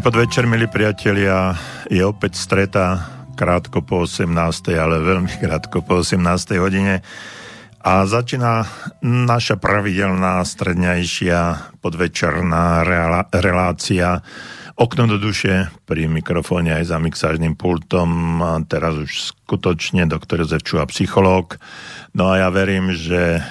Dobrý podvečer, milí priatelia. Je opäť streta krátko po 18. ale veľmi krátko po 18. hodine. A začína naša pravidelná stredňajšia podvečerná relácia Okno do duše pri mikrofóne aj za mixážnym pultom. A teraz už skutočne doktor Jozef Čuha, psychológ. No a ja verím, že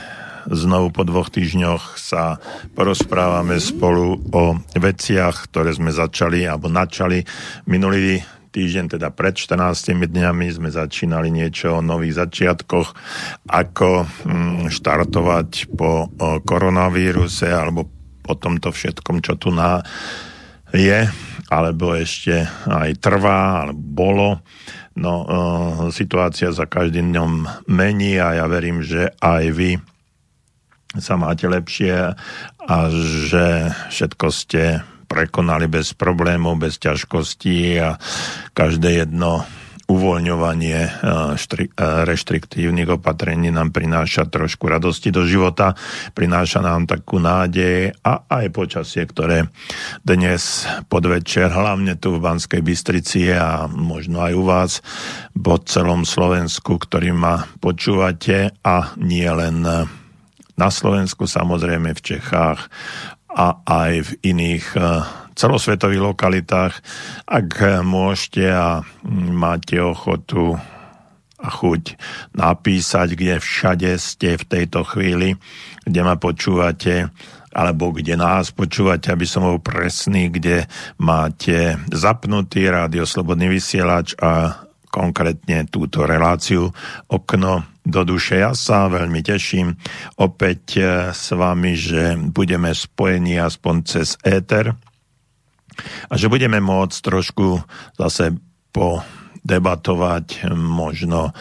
Znovu po dvoch týždňoch sa porozprávame spolu o veciach, ktoré sme začali alebo načali minulý týždeň, teda pred 14 dňami sme začínali niečo o nových začiatkoch, ako mm, štartovať po koronavíruse alebo po tomto všetkom, čo tu na je, alebo ešte aj trvá, alebo bolo. No, situácia za každým dňom mení a ja verím, že aj vy sa máte lepšie a že všetko ste prekonali bez problémov, bez ťažkostí a každé jedno uvoľňovanie eh, eh, reštriktívnych opatrení nám prináša trošku radosti do života, prináša nám takú nádej a aj počasie, ktoré dnes podvečer, hlavne tu v Banskej Bystrici a možno aj u vás po celom Slovensku, ktorý ma počúvate a nie len na Slovensku, samozrejme v Čechách a aj v iných e, celosvetových lokalitách. Ak môžete a máte ochotu a chuť napísať, kde všade ste v tejto chvíli, kde ma počúvate, alebo kde nás počúvate, aby som bol presný, kde máte zapnutý rádio Slobodný vysielač a konkrétne túto reláciu Okno do duše. Ja sa veľmi teším opäť e, s vami, že budeme spojení aspoň cez éter a že budeme môcť trošku zase po debatovať, možno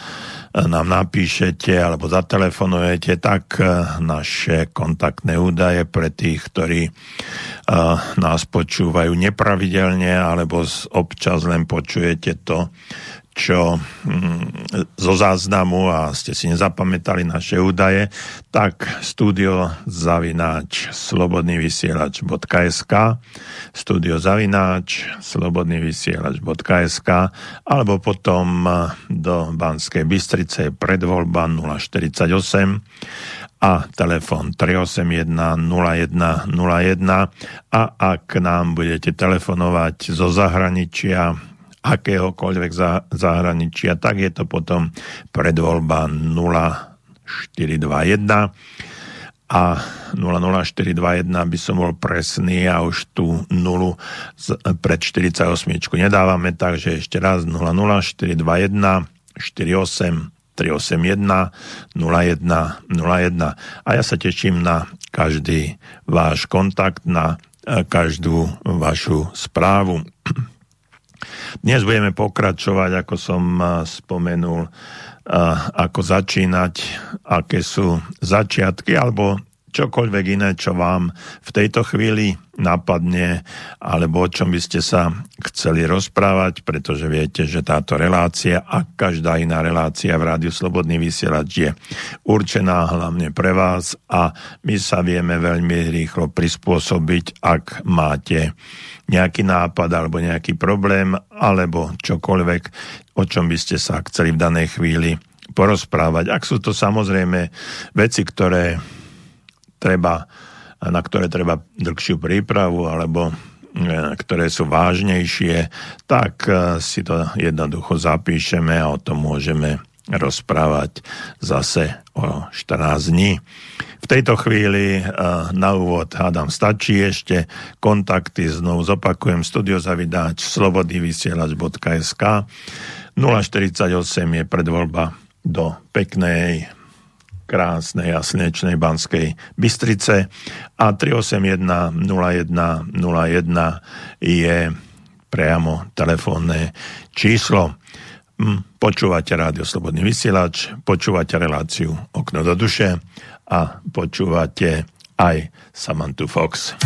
nám napíšete alebo zatelefonujete, tak e, naše kontaktné údaje pre tých, ktorí nás počúvajú nepravidelne alebo občas len počujete to, čo mm, zo záznamu a ste si nezapamätali naše údaje, tak studio zavináč slobodnývysielač.sk studio zavináč slobodnývysielač.sk alebo potom do Banskej Bystrice predvoľba 048 a telefon 381 0101 a ak nám budete telefonovať zo zahraničia akéhokoľvek zahraničia, tak je to potom predvoľba 0421 a 00421 by som bol presný a už tú nulu pred 48 nedávame, takže ešte raz 00421 48 381 01 01 a ja sa teším na každý váš kontakt, na každú vašu správu. Dnes budeme pokračovať, ako som spomenul, ako začínať, aké sú začiatky, alebo čokoľvek iné, čo vám v tejto chvíli napadne, alebo o čom by ste sa chceli rozprávať, pretože viete, že táto relácia a každá iná relácia v Rádiu Slobodný vysielač je určená hlavne pre vás a my sa vieme veľmi rýchlo prispôsobiť, ak máte nejaký nápad alebo nejaký problém alebo čokoľvek, o čom by ste sa chceli v danej chvíli porozprávať. Ak sú to samozrejme veci, ktoré treba, na ktoré treba dlhšiu prípravu alebo e, ktoré sú vážnejšie, tak e, si to jednoducho zapíšeme a o tom môžeme rozprávať zase o 14 dní. V tejto chvíli eh, na úvod hádam stačí ešte kontakty, znovu zopakujem studiozavidáč slobodnyvysielač.sk 048 je predvoľba do peknej krásnej a slnečnej Banskej Bystrice a 381 01 01 je priamo telefónne číslo. Hm, počúvate rádio Slobodný vysielač, počúvate reláciu Okno do duše a počúvate aj Samantu Fox.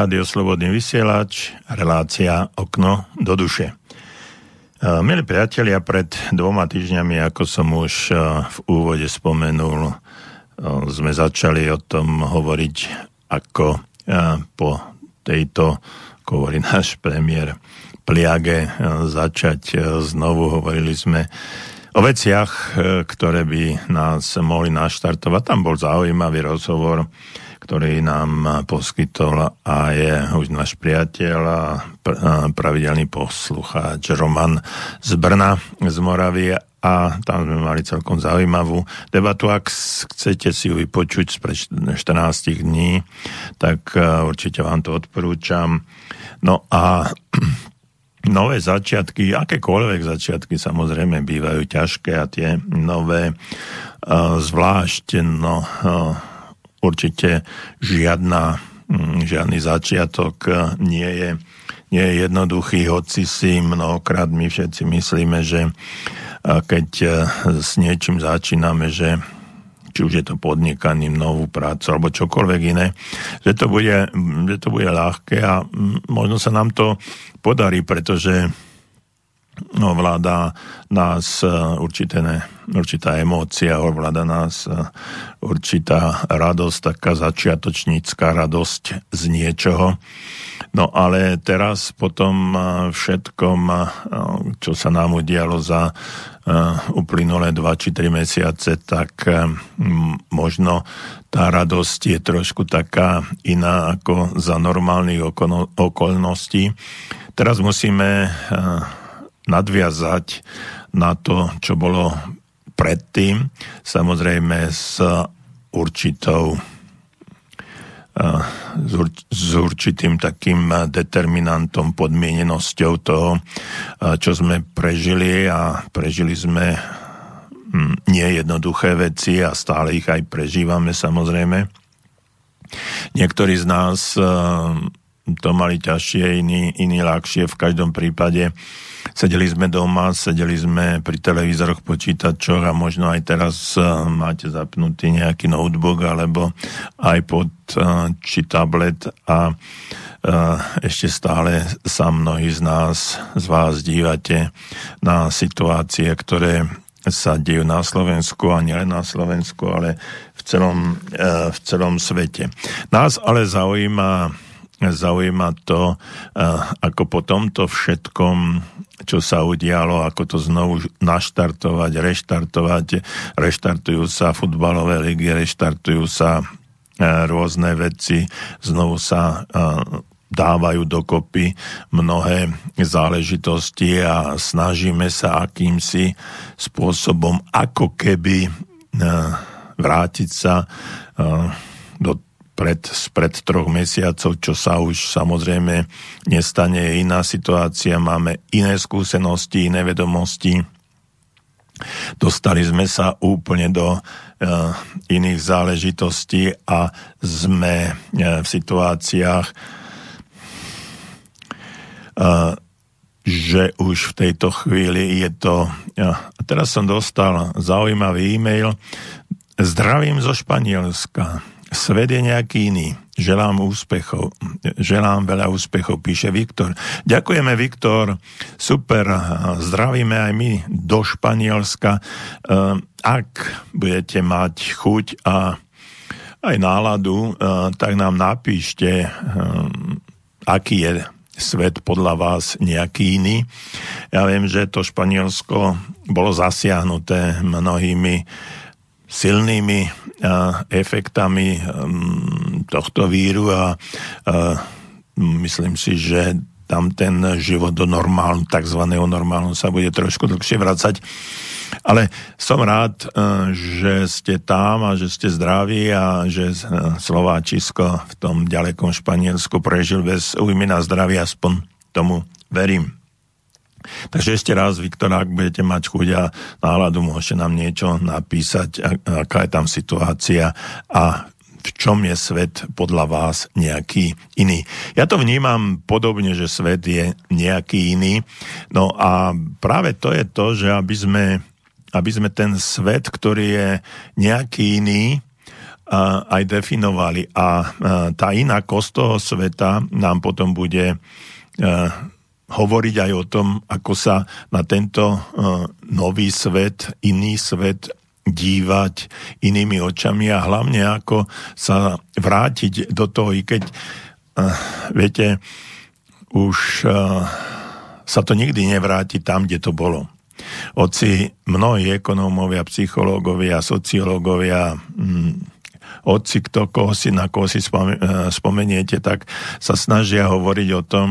Rádio Slobodný vysielač, relácia Okno do duše. Milí priatelia, pred dvoma týždňami, ako som už v úvode spomenul, sme začali o tom hovoriť, ako po tejto, ako hovorí náš premiér, pliage začať znovu. Hovorili sme o veciach, ktoré by nás mohli naštartovať. Tam bol zaujímavý rozhovor ktorý nám poskytol a je už náš priateľ a pravidelný poslucháč Roman z Brna, z Moravie a tam sme mali celkom zaujímavú debatu. Ak chcete si ju vypočuť z 14 dní, tak e, určite vám to odporúčam. No a nové začiatky, akékoľvek začiatky samozrejme bývajú ťažké a tie nové uh, zvlášť, no uh, určite žiadna, mm, žiadny začiatok e, nie je, nie je jednoduchý, hoci si mnohokrát my všetci myslíme, že e, keď e, s niečím začíname, že či už je to podnikaním, novú prácu alebo čokoľvek iné, že to bude, že to bude ľahké a mm, možno sa nám to podarí, pretože no, vláda nás e, určité, ne, určitá emócia, ovláda nás e, určitá radosť, taká začiatočnícká radosť z niečoho. No ale teraz po tom e, všetkom, čo sa nám udialo za uplynulé 2 či 3 mesiace, tak možno tá radosť je trošku taká iná ako za normálnych okolností. Teraz musíme nadviazať na to, čo bolo predtým, samozrejme s určitou s určitým takým determinantom, podmienenosťou toho, čo sme prežili a prežili sme hm, nejednoduché veci a stále ich aj prežívame samozrejme. Niektorí z nás to mali ťažšie, iní, iní ľahšie. V každom prípade Sedeli sme doma, sedeli sme pri televízoroch, počítačoch a možno aj teraz uh, máte zapnutý nejaký notebook alebo iPod uh, či tablet a uh, ešte stále sa mnohí z nás, z vás dívate na situácie, ktoré sa dejú na Slovensku a nielen na Slovensku, ale v celom, v celom svete. Nás ale zaujíma zaujíma to, ako po tomto všetkom čo sa udialo, ako to znovu naštartovať, reštartovať. Reštartujú sa futbalové ligy, reštartujú sa e, rôzne veci, znovu sa e, dávajú dokopy mnohé záležitosti a snažíme sa akýmsi spôsobom ako keby vrátiť sa do pred, pred troch mesiacov, čo sa už samozrejme nestane, je iná situácia, máme iné skúsenosti, iné vedomosti. Dostali sme sa úplne do uh, iných záležitostí a sme uh, v situáciách, uh, že už v tejto chvíli je to... Uh, teraz som dostal zaujímavý e-mail. Zdravím zo Španielska svet je nejaký iný. Želám úspechov. Želám veľa úspechov, píše Viktor. Ďakujeme, Viktor. Super. Zdravíme aj my do Španielska. Ehm, ak budete mať chuť a aj náladu, ehm, tak nám napíšte, ehm, aký je svet podľa vás nejaký iný. Ja viem, že to Španielsko bolo zasiahnuté mnohými silnými efektami tohto víru a myslím si, že tam ten život do normálnu, takzvaného normálnu sa bude trošku dlhšie vracať. Ale som rád, že ste tam a že ste zdraví a že Slováčisko v tom ďalekom Španielsku prežil bez újmy na zdravie, aspoň tomu verím. Takže ešte raz, Viktor, ak budete mať chuť a náladu, môžete nám niečo napísať, aká je tam situácia a v čom je svet podľa vás nejaký iný. Ja to vnímam podobne, že svet je nejaký iný. No a práve to je to, že aby sme, aby sme ten svet, ktorý je nejaký iný, aj definovali. A tá iná kost toho sveta nám potom bude hovoriť aj o tom, ako sa na tento nový svet, iný svet dívať inými očami a hlavne ako sa vrátiť do toho, i keď, viete, už sa to nikdy nevráti tam, kde to bolo. Oci mnohí ekonómovia, psychológovia, sociológovia, hm, otci, kto, koho si, na koho si e, spomeniete, tak sa snažia hovoriť o tom,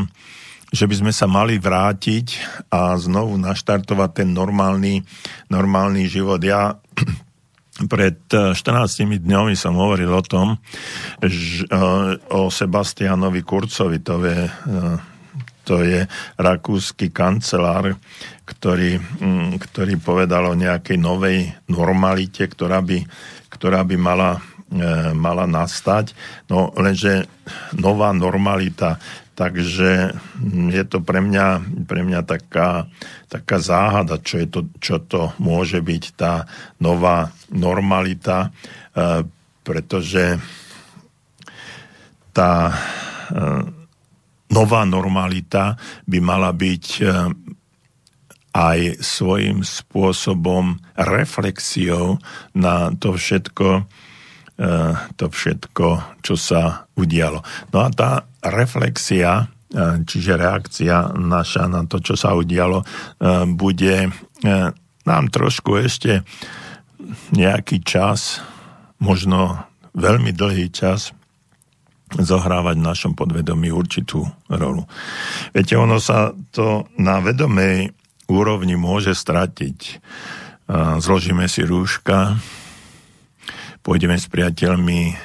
že by sme sa mali vrátiť a znovu naštartovať ten normálny, normálny život. Ja pred 14 e, dňami som hovoril o tom, že, e, o Sebastianovi Kurcovi, to je, to je rakúsky kancelár, ktorý, mm, ktorý povedal o nejakej novej normalite, ktorá by, ktorá by mala, mala nastať. No lenže nová normalita, takže je to pre mňa, pre mňa taká, taká záhada, čo, je to, čo to môže byť tá nová normalita, e, pretože tá e, nová normalita by mala byť aj svojím spôsobom reflexiou na to všetko, e, to všetko, čo sa udialo. No a tá reflexia, e, čiže reakcia naša na to, čo sa udialo, e, bude nám trošku ešte nejaký čas, možno veľmi dlhý čas, zohrávať v našom podvedomí určitú rolu. Viete, ono sa to na vedomej úrovni môže stratiť. Zložíme si rúška, pôjdeme s priateľmi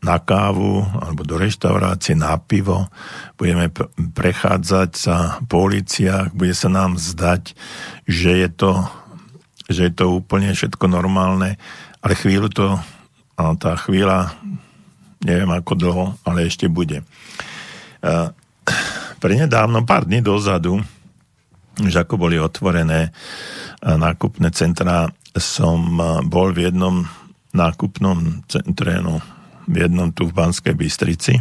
na kávu alebo do reštaurácie, na pivo, budeme prechádzať sa po uliciach, bude sa nám zdať, že je to, že je to úplne všetko normálne, ale chvíľu to, tá chvíľa, neviem ako dlho, ale ešte bude. Pre nedávno, pár dní dozadu, že ako boli otvorené nákupné centra, som bol v jednom nákupnom centre, no, v jednom tu v Banskej Bystrici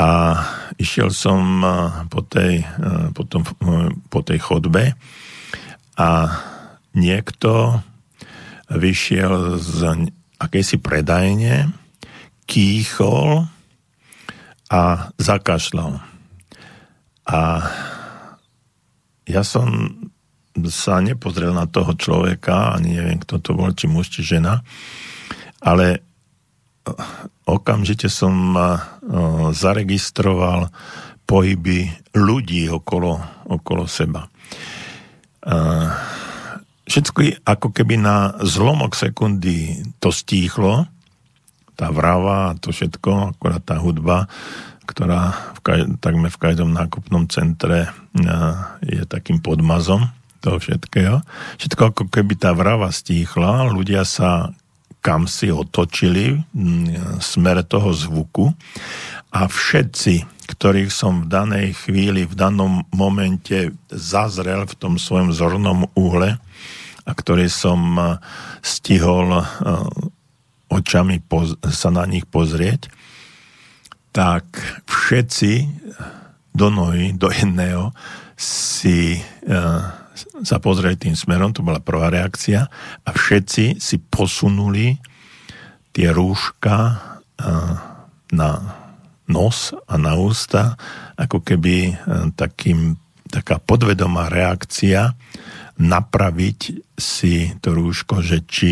a išiel som po tej, po, tom, po tej chodbe a niekto vyšiel z akejsi predajne, kýchol a zakašľal. A ja som sa nepozrel na toho človeka, ani neviem, kto to bol, či muž, či žena, ale eh, okamžite som eh, zaregistroval pohyby ľudí okolo, okolo seba. Eh, všetko ako keby na zlomok sekundy to stíchlo, tá vrava a to všetko, akorát tá hudba ktorá v takmer v každom nákupnom centre je takým podmazom toho všetkého. Všetko ako keby tá vrava stíchla, ľudia sa kam si otočili smer toho zvuku a všetci, ktorých som v danej chvíli, v danom momente zazrel v tom svojom zornom úhle a ktorý som stihol očami sa na nich pozrieť, tak všetci do nohy, do jedného si uh, sa pozreli tým smerom, to bola prvá reakcia, a všetci si posunuli tie rúška na nos a na ústa, ako keby uh, takým, taká podvedomá reakcia napraviť si to rúško, že či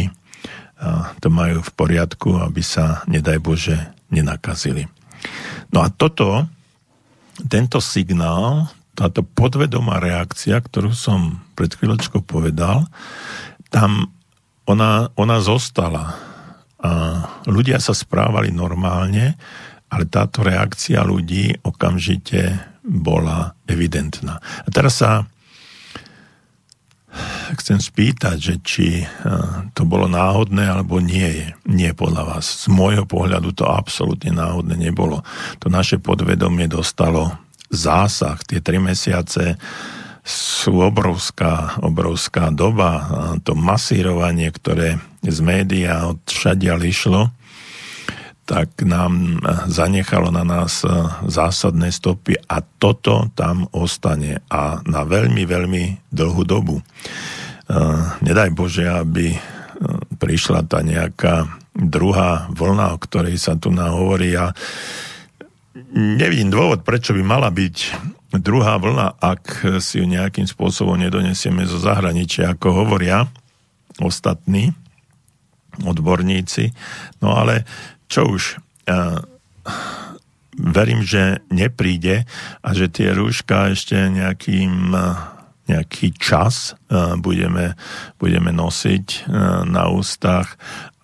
to majú v poriadku, aby sa, nedaj Bože, nenakazili. No a toto, tento signál, táto podvedomá reakcia, ktorú som pred chvíľočkou povedal, tam ona, ona zostala. A ľudia sa správali normálne, ale táto reakcia ľudí okamžite bola evidentná. A teraz sa chcem spýtať, že či eh, to bolo náhodné alebo nie je. Nie podľa vás. Z môjho pohľadu to absolútne náhodné nebolo. To naše podvedomie dostalo zásah. Tie tri mesiace sú obrovská, obrovská doba. To masírovanie, ktoré z média od všadiaľ išlo, tak nám zanechalo na nás zásadné stopy a toto tam ostane a na veľmi, veľmi dlhú dobu. Nedaj Bože, aby prišla tá nejaká druhá vlna, o ktorej sa tu nahovorí a nevidím dôvod, prečo by mala byť druhá vlna, ak si ju nejakým spôsobom nedonesieme zo zahraničia, ako hovoria ostatní odborníci. No ale čo už, uh, verím, že nepríde a že tie rúška ešte nejakým nejaký čas budeme, budeme nosiť na ústach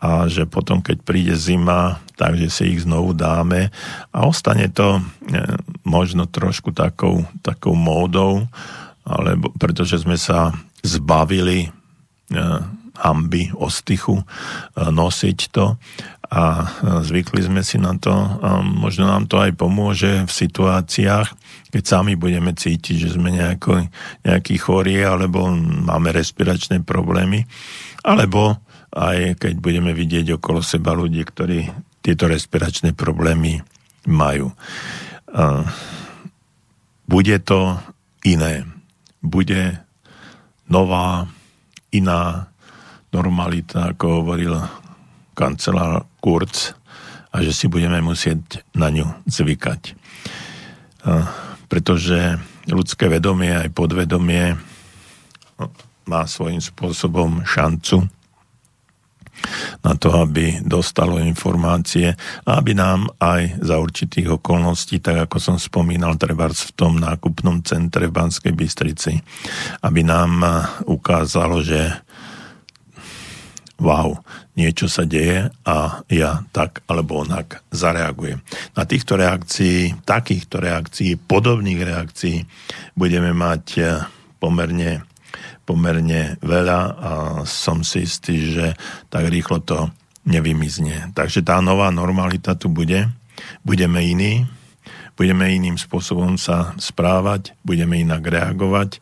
a že potom, keď príde zima, takže si ich znovu dáme. A ostane to e, možno trošku takou, takou módou, alebo pretože sme sa zbavili e, hamby, ostychu e, nosiť to. A zvykli sme si na to a možno nám to aj pomôže v situáciách, keď sami budeme cítiť, že sme nejako, nejaký chorí alebo máme respiračné problémy, alebo aj keď budeme vidieť okolo seba ľudí, ktorí tieto respiračné problémy majú. Bude to iné. Bude nová, iná normalita, ako hovoril kancelár Kurz, a že si budeme musieť na ňu zvykať. Pretože ľudské vedomie aj podvedomie má svojím spôsobom šancu na to, aby dostalo informácie a aby nám aj za určitých okolností, tak ako som spomínal, treba v tom nákupnom centre v Banskej Bystrici, aby nám ukázalo, že wow, niečo sa deje a ja tak alebo onak zareagujem. Na týchto reakcií, takýchto reakcií, podobných reakcií budeme mať pomerne pomerne veľa a som si istý, že tak rýchlo to nevymizne. Takže tá nová normalita tu bude. Budeme iní, budeme iným spôsobom sa správať, budeme inak reagovať,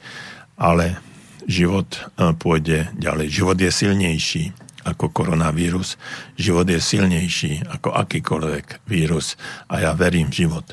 ale život e, pôjde ďalej. Život je silnejší ako koronavírus. Život je silnejší ako akýkoľvek vírus a ja verím v život.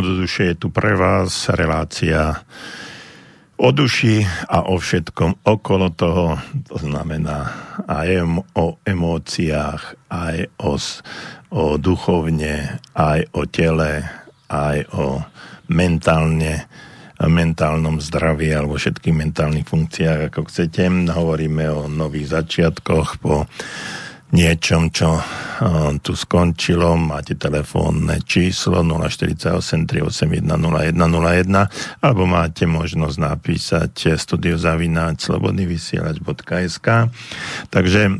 Duše je tu pre vás relácia o duši a o všetkom okolo toho, to znamená aj o emóciách, aj o, o duchovne, aj o tele, aj o mentálne, mentálnom zdraví alebo všetkých mentálnych funkciách, ako chcete. Hovoríme o nových začiatkoch po niečom, čo tu skončilo. Máte telefónne číslo 048 381 0101 alebo máte možnosť napísať studiozavináč slobodnyvysielač.sk Takže e,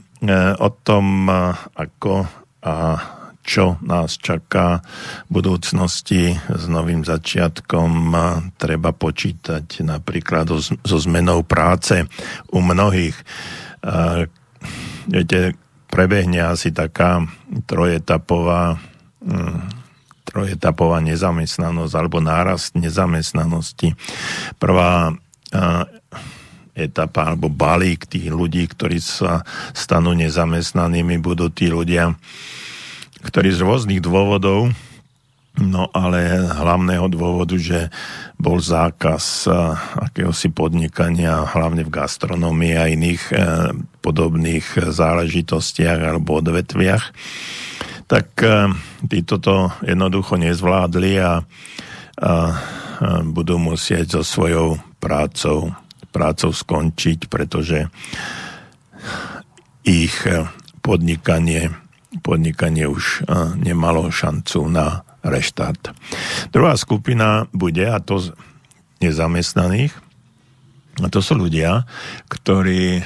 o tom, ako a čo nás čaká v budúcnosti s novým začiatkom, treba počítať napríklad so zmenou práce u mnohých. Viete, prebehne asi taká trojetapová, hm, trojetapová nezamestnanosť alebo nárast nezamestnanosti. Prvá etapa alebo balík tých ľudí, ktorí sa stanú nezamestnanými, budú tí ľudia, ktorí z rôznych dôvodov No ale hlavného dôvodu, že bol zákaz akéhosi podnikania, hlavne v gastronomii a iných e, podobných záležitostiach alebo odvetviach, tak e, títo to jednoducho nezvládli a, a budú musieť so svojou prácou, prácou skončiť, pretože ich podnikanie, podnikanie už nemalo šancu na reštart. Druhá skupina bude, a to nezamestnaných, a to sú ľudia, ktorí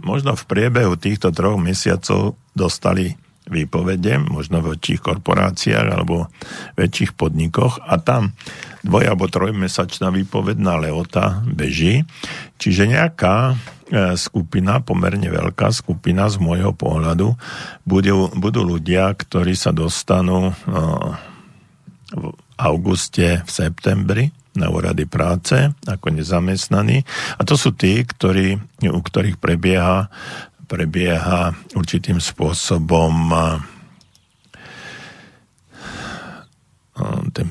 možno v priebehu týchto troch mesiacov dostali výpovede, možno v väčších korporáciách alebo väčších podnikoch a tam dvoj- alebo trojmesačná výpovedná leota beží. Čiže nejaká E, skupina, pomerne veľká skupina z môjho pohľadu, budú, budú ľudia, ktorí sa dostanú e, v auguste, v septembri na úrady práce ako nezamestnaní. A to sú tí, ktorí, u ktorých prebieha, prebieha určitým spôsobom ten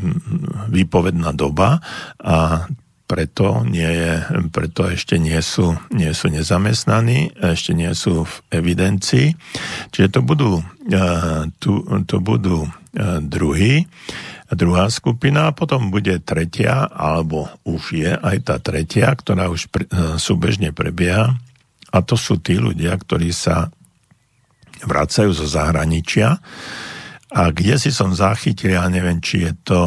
výpovedná doba a preto, nie je, preto ešte nie sú, nie sú nezamestnaní, ešte nie sú v evidencii. Čiže to budú, tu, to budú druhý, druhá skupina, a potom bude tretia, alebo už je aj tá tretia, ktorá už súbežne prebieha. A to sú tí ľudia, ktorí sa vracajú zo zahraničia. A kde si som zachytil, ja neviem, či je to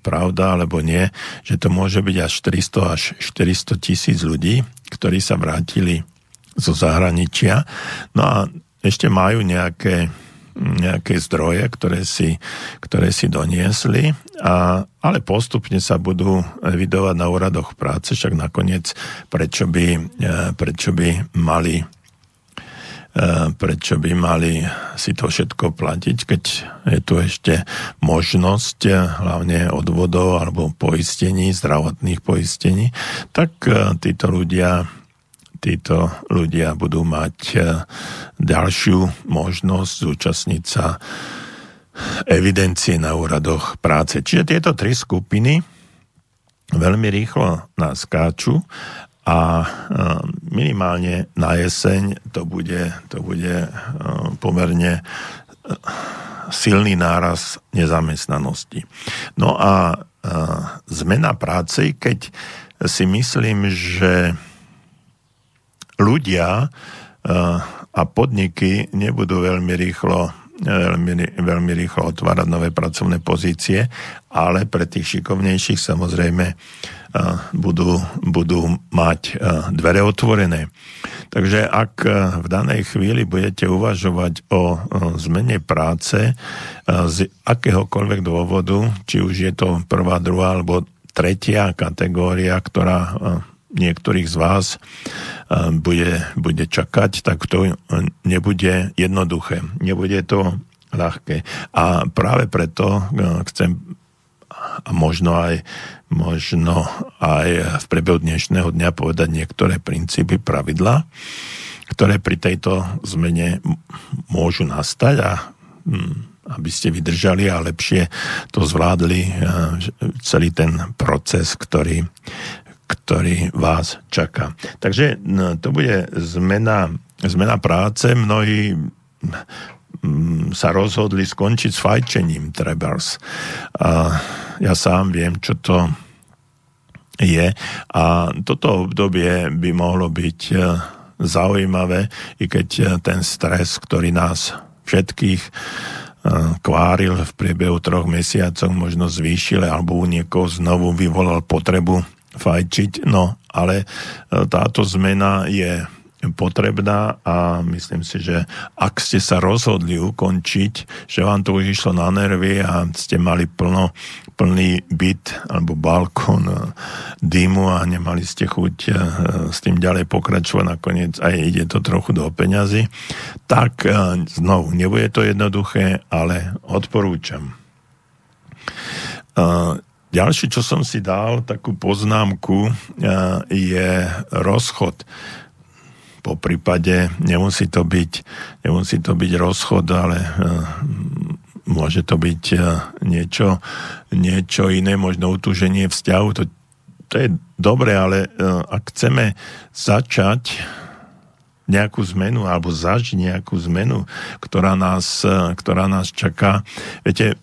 pravda alebo nie, že to môže byť až 400 až 400 tisíc ľudí, ktorí sa vrátili zo zahraničia. No a ešte majú nejaké, nejaké zdroje, ktoré si, ktoré si doniesli, a, ale postupne sa budú evidovať na úradoch práce, však nakoniec prečo by, e, prečo by mali E, prečo by mali si to všetko platiť, keď je tu ešte možnosť, e, hlavne odvodov alebo poistení, zdravotných poistení, tak títo ľudia títo ľudia budú mať ďalšiu možnosť zúčastniť sa evidencie na úradoch práce. Čiže tieto tri skupiny veľmi rýchlo naskáču a minimálne na jeseň to bude, to bude pomerne silný náraz nezamestnanosti. No a zmena práce, keď si myslím, že ľudia a podniky nebudú veľmi rýchlo veľmi, veľmi rýchlo otvárať nové pracovné pozície, ale pre tých šikovnejších samozrejme budú, budú mať dvere otvorené. Takže ak v danej chvíli budete uvažovať o zmene práce z akéhokoľvek dôvodu, či už je to prvá, druhá alebo tretia kategória, ktorá niektorých z vás bude, bude čakať, tak to nebude jednoduché. Nebude to ľahké. A práve preto chcem a možno aj, možno aj v priebehu dnešného dňa povedať niektoré princípy, pravidla, ktoré pri tejto zmene môžu nastať a hm, aby ste vydržali a lepšie to zvládli celý ten proces, ktorý, ktorý vás čaká. Takže to bude zmena, zmena práce. Mnohí mm, sa rozhodli skončiť s fajčením trebars. A ja sám viem, čo to je. A toto obdobie by mohlo byť e, zaujímavé, i keď e, ten stres, ktorý nás všetkých e, kváril v priebehu troch mesiacov, možno zvýšil alebo u niekoho znovu vyvolal potrebu fajčiť, no ale e, táto zmena je potrebná a myslím si, že ak ste sa rozhodli ukončiť, že vám to už išlo na nervy a ste mali plno, plný byt alebo balkón e, dýmu a nemali ste chuť e, s tým ďalej pokračovať, nakoniec aj ide to trochu do peňazí, tak znovu, nebude to jednoduché, ale odporúčam. Ďalšie, čo som si dal, takú poznámku, e, je rozchod. Po prípade nemusí to byť, nemusí to byť rozchod, ale e, môže to byť e, niečo, niečo iné, možno utúženie vzťahu. To, to je dobre, ale ak chceme začať nejakú zmenu alebo zažiť nejakú zmenu, ktorá nás, ktorá nás čaká. Viete,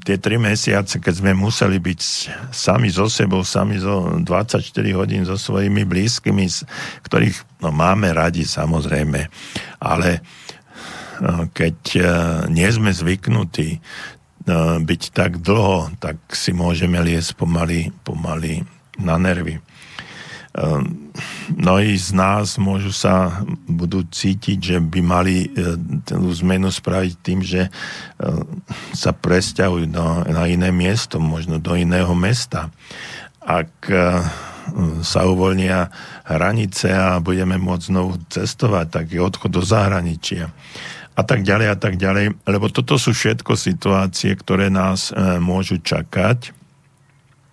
tie tri mesiace, keď sme museli byť sami so sebou, sami zo 24 hodín so svojimi blízkymi, ktorých no, máme radi samozrejme, ale no, keď e, nie sme zvyknutí e, byť tak dlho, tak si môžeme liesť pomaly, pomaly na nervy. Ehm, mnohí z nás môžu sa, budú cítiť, že by mali e, tú zmenu spraviť tým, že e, sa presťahujú do, na iné miesto, možno do iného mesta. Ak e, sa uvoľnia hranice a budeme môcť znovu cestovať, tak je odchod do zahraničia. A tak ďalej a tak ďalej, lebo toto sú všetko situácie, ktoré nás môžu čakať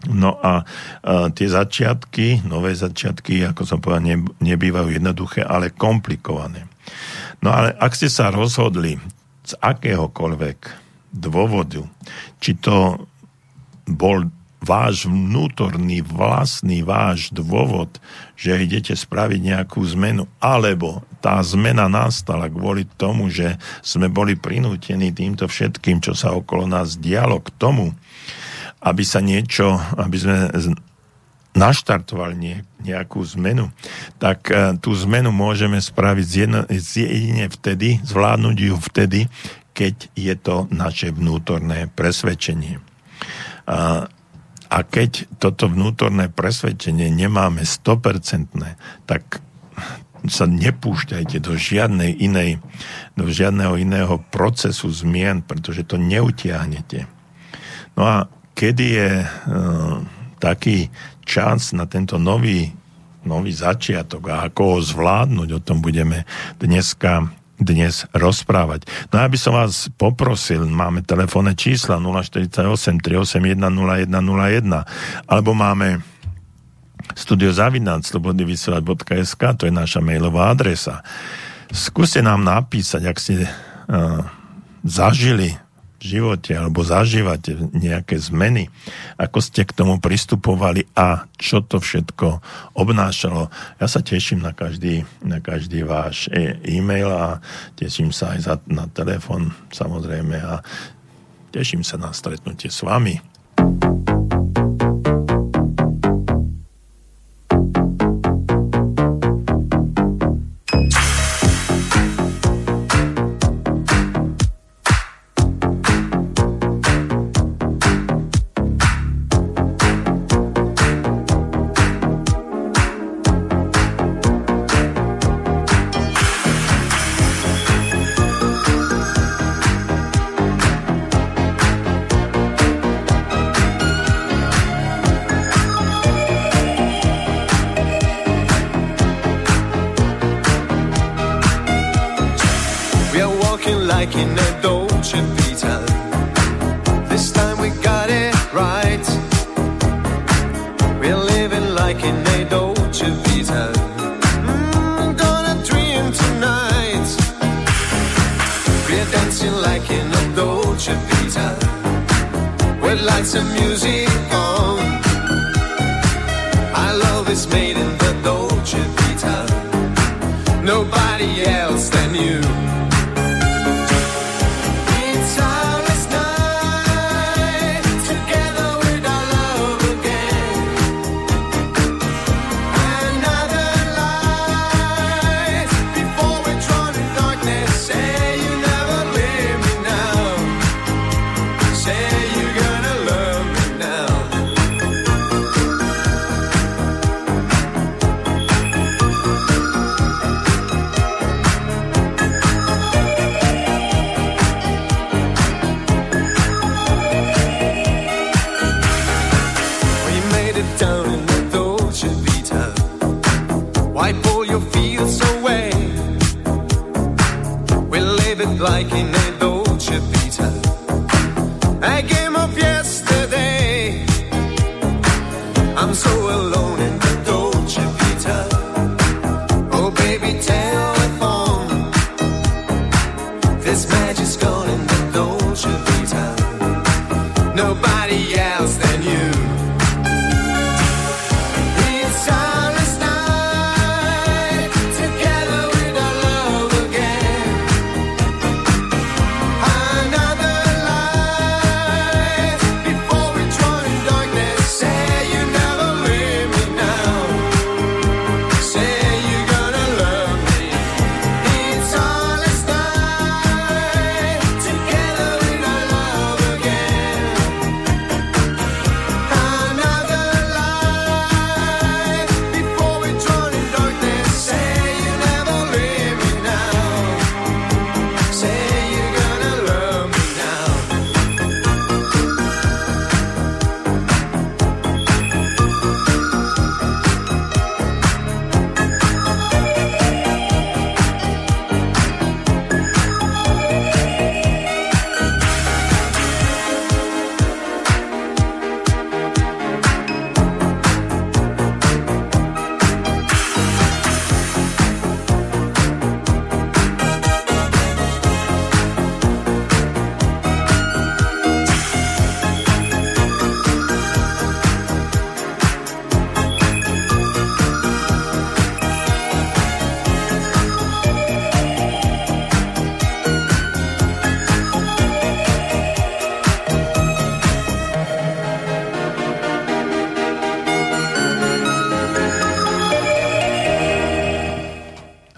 No a, tie začiatky, nové začiatky, ako som povedal, ne, nebývajú jednoduché, ale komplikované. No ale ak ste sa rozhodli z akéhokoľvek dôvodu, či to bol váš vnútorný, vlastný váš dôvod, že idete spraviť nejakú zmenu, alebo tá zmena nastala kvôli tomu, že sme boli prinútení týmto všetkým, čo sa okolo nás dialo k tomu, aby sa niečo, aby sme naštartovali nie, nejakú zmenu, tak uh, tú zmenu môžeme spraviť jedine vtedy, zvládnuť ju vtedy, keď je to naše vnútorné presvedčenie. Uh, a keď toto vnútorné presvedčenie nemáme 100%, tak sa nepúšťajte do žiadnej inej, do žiadneho iného procesu zmien, pretože to neutiahnete. No a kedy je uh, taký čas na tento nový, nový začiatok a ako ho zvládnuť, o tom budeme dneska dnes rozprávať. No aby som vás poprosil, máme telefónne čísla 048 381 0101 alebo máme studiozavináč slobodnyvysielač.sk to je naša mailová adresa. Skúste nám napísať, ak ste uh, zažili živote alebo zažívate nejaké zmeny, ako ste k tomu pristupovali a čo to všetko obnášalo. Ja sa teším na každý, na každý váš e- e-mail a teším sa aj za, na telefon samozrejme a teším sa na stretnutie s vami. like in a Dolce Vita. This time we got it right. We're living like in a Dolce Vita. Mm, gonna dream tonight. We're dancing like in a Dolce Vita. With lights and music on. Our love is made in the Dolce Vita. Nobody else.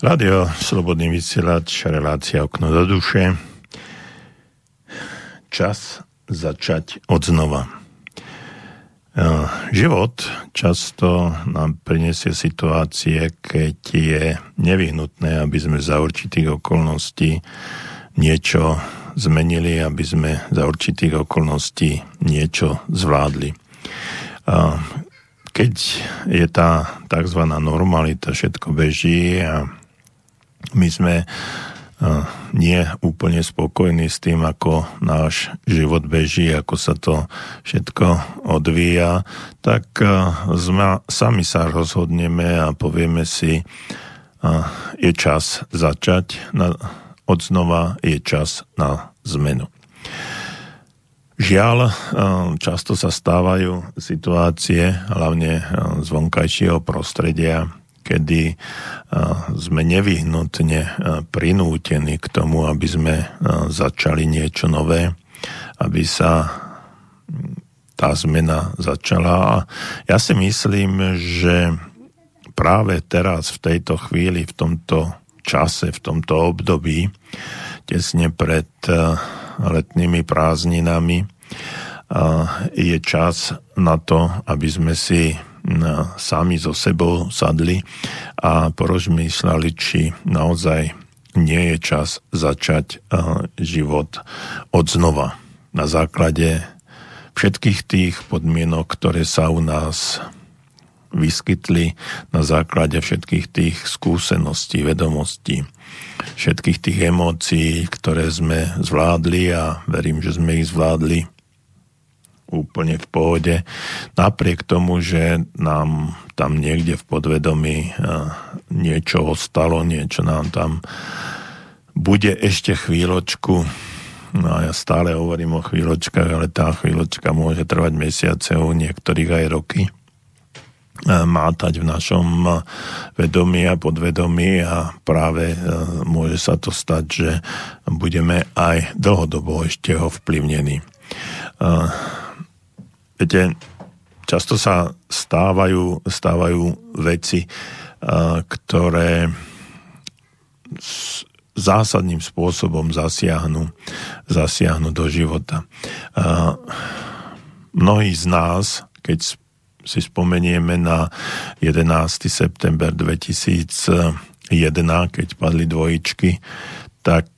Rádio Slobodný vysielač, relácia Okno do duše. Čas začať od znova. E, život často nám prinesie situácie, keď je nevyhnutné, aby sme za určitých okolností niečo zmenili, aby sme za určitých okolností niečo zvládli. E, keď je tá tzv. normalita, všetko beží a my sme nie úplne spokojní s tým, ako náš život beží, ako sa to všetko odvíja, tak sme, sami sa rozhodneme a povieme si, je čas začať, na, od znova je čas na zmenu. Žiaľ, často sa stávajú situácie, hlavne z vonkajšieho prostredia, kedy sme nevyhnutne prinútení k tomu, aby sme začali niečo nové, aby sa tá zmena začala. A ja si myslím, že práve teraz, v tejto chvíli, v tomto čase, v tomto období, tesne pred letnými prázdninami je čas na to, aby sme si sami so sebou sadli a porozmýšľali, či naozaj nie je čas začať život od znova. Na základe všetkých tých podmienok, ktoré sa u nás vyskytli na základe všetkých tých skúseností, vedomostí, všetkých tých emócií, ktoré sme zvládli a verím, že sme ich zvládli úplne v pohode. Napriek tomu, že nám tam niekde v podvedomí niečo ostalo, niečo nám tam bude ešte chvíľočku No a ja stále hovorím o chvíľočkách, ale tá chvíľočka môže trvať mesiace, u niektorých aj roky mátať v našom vedomí a podvedomí a práve e, môže sa to stať, že budeme aj dlhodobo ešte ho vplyvnení. Viete, často sa stávajú, stávajú veci, ktoré zásadným spôsobom zasiahnu, zasiahnu do života. Mnohí z nás, keď si spomenieme na 11. september 2001, keď padli dvojičky, tak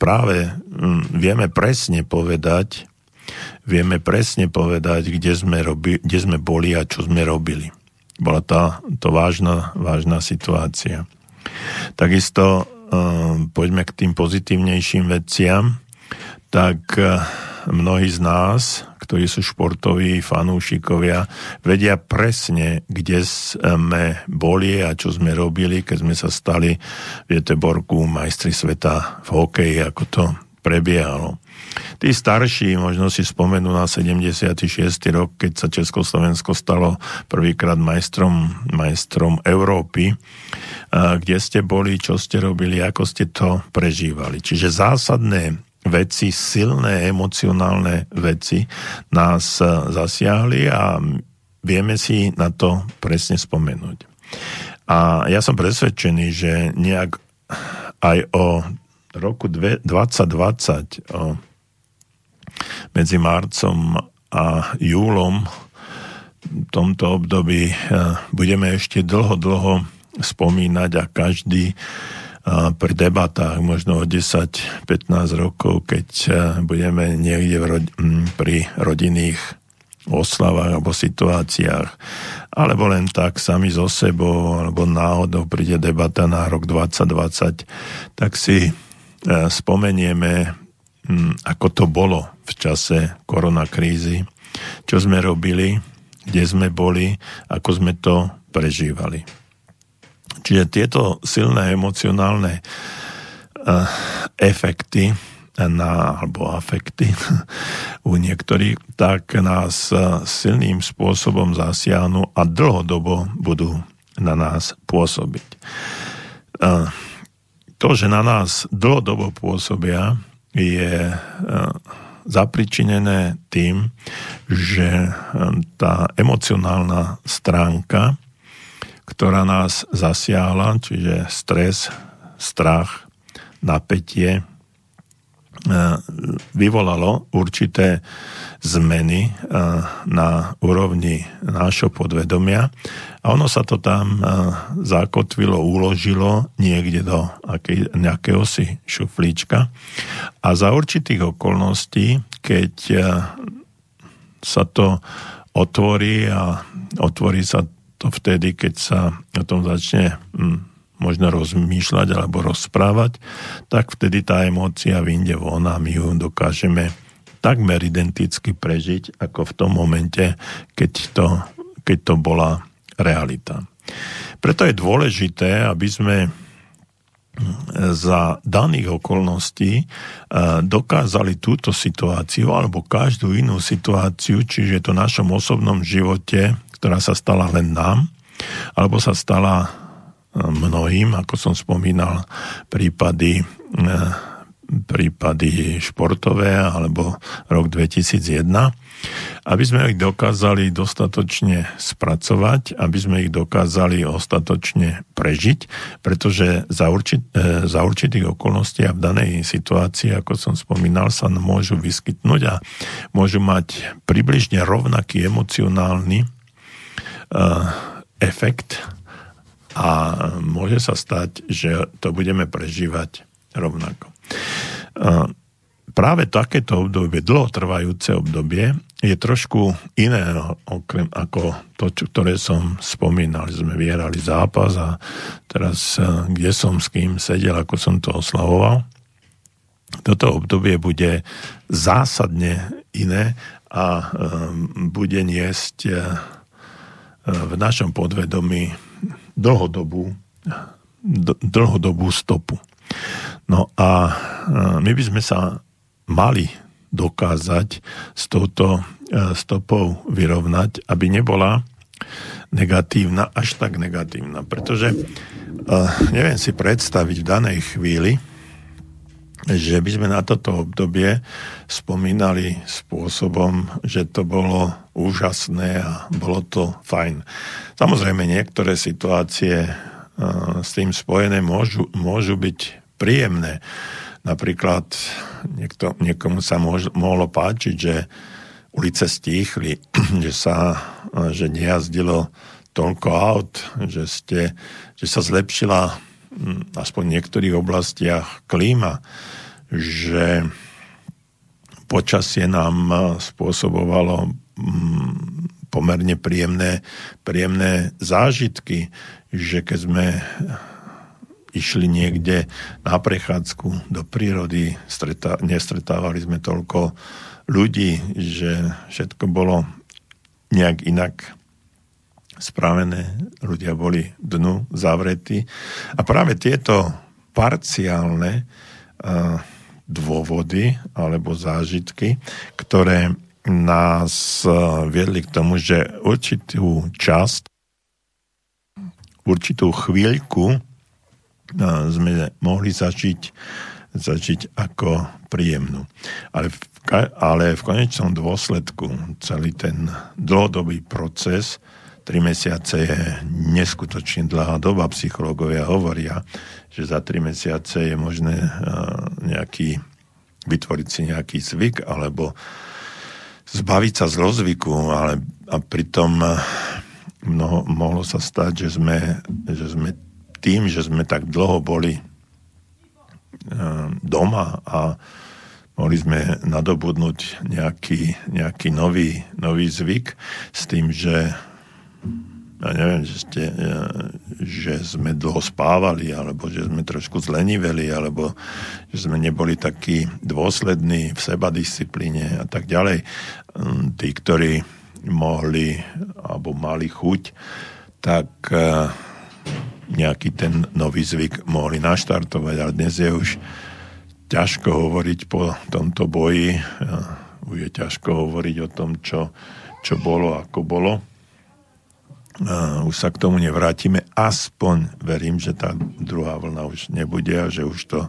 práve vieme presne povedať, vieme presne povedať, kde sme, robi, kde sme boli a čo sme robili. Bola tá, to vážna, vážna situácia. Takisto Ehm, poďme k tým pozitívnejším veciam, tak eh, mnohí z nás, ktorí sú športoví fanúšikovia, vedia presne, kde sme boli a čo sme robili, keď sme sa stali v Jeteborku majstri sveta v hokeji, ako to prebiehalo. Tí starší možno si spomenú na 76. rok, keď sa Československo stalo prvýkrát majstrom, majstrom Európy kde ste boli, čo ste robili, ako ste to prežívali. Čiže zásadné veci, silné emocionálne veci nás zasiahli a vieme si na to presne spomenúť. A ja som presvedčený, že nejak aj o roku 2020, o, medzi marcom a júlom v tomto období e, budeme ešte dlho, dlho spomínať a každý pri debatách možno o 10-15 rokov, keď budeme niekde v rod- pri rodinných oslavách alebo situáciách, alebo len tak sami so sebou, alebo náhodou príde debata na rok 2020, tak si e, spomenieme, ako to bolo v čase koronakrízy, čo sme robili, kde sme boli, ako sme to prežívali. Čiže tieto silné emocionálne uh, efekty na, alebo afekty u niektorých, tak nás uh, silným spôsobom zasiahnu a dlhodobo budú na nás pôsobiť. To, že na nás dlhodobo pôsobia, je zapričinené tým, že tá emocionálna stránka ktorá nás zasiahla, čiže stres, strach, napätie, e, vyvolalo určité zmeny e, na úrovni nášho podvedomia. A ono sa to tam e, zakotvilo, uložilo niekde do nejakého si šuflíčka. A za určitých okolností, keď sa to otvorí a otvorí sa to vtedy, keď sa o tom začne hm, možno rozmýšľať alebo rozprávať, tak vtedy tá emócia vyjde von a my ju dokážeme takmer identicky prežiť, ako v tom momente, keď to, keď to bola realita. Preto je dôležité, aby sme za daných okolností dokázali túto situáciu alebo každú inú situáciu, čiže to našom osobnom živote, ktorá sa stala len nám, alebo sa stala mnohým, ako som spomínal, prípady, e, prípady športové alebo rok 2001, aby sme ich dokázali dostatočne spracovať, aby sme ich dokázali ostatočne prežiť, pretože za, určit, e, za určitých okolností a v danej situácii, ako som spomínal, sa môžu vyskytnúť a môžu mať približne rovnaký emocionálny uh, efekt a môže sa stať, že to budeme prežívať rovnako. Práve takéto obdobie, dlhotrvajúce obdobie, je trošku iné okrem ako to, čo, ktoré som spomínal. Sme vyhrali zápas a teraz kde som s kým sedel, ako som to oslavoval. Toto obdobie bude zásadne iné a bude niesť v našom podvedomí dlhodobú, dlhodobú stopu. No a my by sme sa mali dokázať s touto e, stopou vyrovnať, aby nebola negatívna, až tak negatívna. Pretože e, neviem si predstaviť v danej chvíli, že by sme na toto obdobie spomínali spôsobom, že to bolo úžasné a bolo to fajn. Samozrejme, niektoré situácie s tým spojené môžu, môžu byť príjemné. Napríklad niekto, niekomu sa môž, mohlo páčiť, že ulice stíchli, že sa že nejazdilo toľko aut, že, ste, že sa zlepšila aspoň v niektorých oblastiach klíma, že počasie nám spôsobovalo pomerne príjemné, príjemné zážitky, že keď sme išli niekde na prechádzku do prírody, stretá, nestretávali sme toľko ľudí, že všetko bolo nejak inak spravené, ľudia boli dnu zavretí. A práve tieto parciálne uh, dôvody alebo zážitky, ktoré nás eh, viedli k tomu, že určitú časť, určitú chvíľku eh, sme mohli zažiť, zažiť ako príjemnú. Ale v, ale v konečnom dôsledku celý ten dlhodobý proces, tri mesiace je neskutočne dlhá doba, psychológovia hovoria, že za tri mesiace je možné eh, nejaký, vytvoriť si nejaký zvyk alebo zbaviť sa zlozvyku, ale a pritom eh, mnoho, mohlo sa stať, že sme, že sme tým, že sme tak dlho boli eh, doma a mohli sme nadobudnúť nejaký, nejaký nový, nový zvyk s tým, že ja neviem, že, ste, že sme dlho spávali, alebo že sme trošku zleniveli, alebo že sme neboli takí dôslední v sebadisciplíne a tak ďalej. Hm, tí, ktorí mohli alebo mali chuť, tak eh, nejaký ten nový zvyk mohli naštartovať, ale dnes je už ťažko hovoriť po tomto boji, eh, už je ťažko hovoriť o tom, čo, čo bolo, ako bolo už sa k tomu nevrátime. Aspoň verím, že tá druhá vlna už nebude a že už to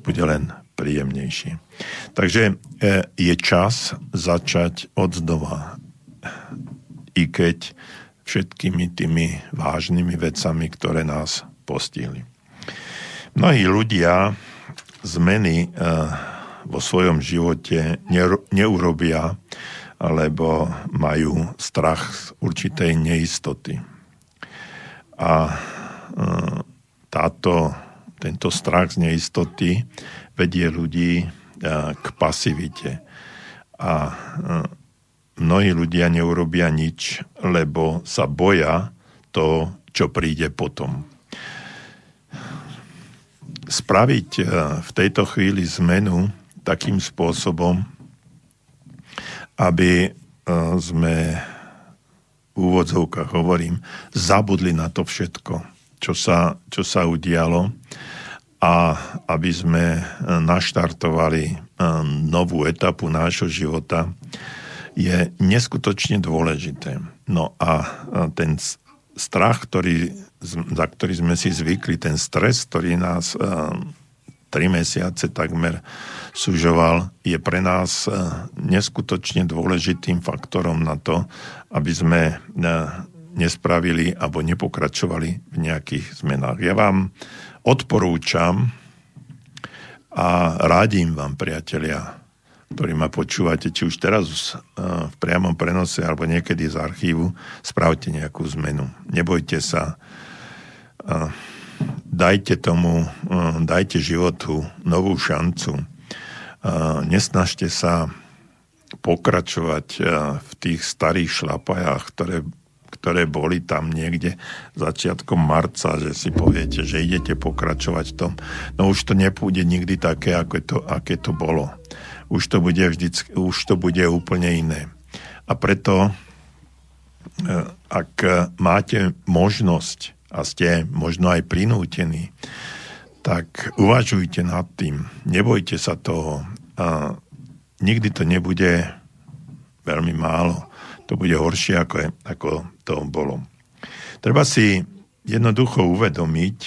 bude len príjemnejšie. Takže e, je čas začať od znova. I keď všetkými tými vážnymi vecami, ktoré nás postihli. Mnohí ľudia zmeny e, vo svojom živote neurobia alebo majú strach z určitej neistoty. A e, táto, tento strach z neistoty vedie ľudí e, k pasivite. A e, mnohí ľudia neurobia nič, lebo sa boja to, čo príde potom. Spraviť v tejto chvíli zmenu takým spôsobom, aby e, sme v úvodzovkách hovorím, zabudli na to všetko, čo sa, čo sa udialo a aby sme naštartovali novú etapu nášho života, je neskutočne dôležité. No a ten strach, ktorý, za ktorý sme si zvykli, ten stres, ktorý nás tri mesiace takmer sužoval, je pre nás neskutočne dôležitým faktorom na to, aby sme nespravili alebo nepokračovali v nejakých zmenách. Ja vám odporúčam a rádim vám, priatelia, ktorí ma počúvate, či už teraz v priamom prenose alebo niekedy z archívu, spravte nejakú zmenu. Nebojte sa, dajte tomu, dajte životu novú šancu. Nesnažte sa pokračovať v tých starých šlapajách, ktoré ktoré boli tam niekde začiatkom marca, že si poviete, že idete pokračovať v tom. No už to nepôjde nikdy také, ako to, aké to bolo. Už to bude vždycky, už to bude úplne iné. A preto, e, ak máte možnosť a ste možno aj prinútení, tak uvažujte nad tým. Nebojte sa toho. A nikdy to nebude veľmi málo to bude horšie, ako, je, ako to bolo. Treba si jednoducho uvedomiť,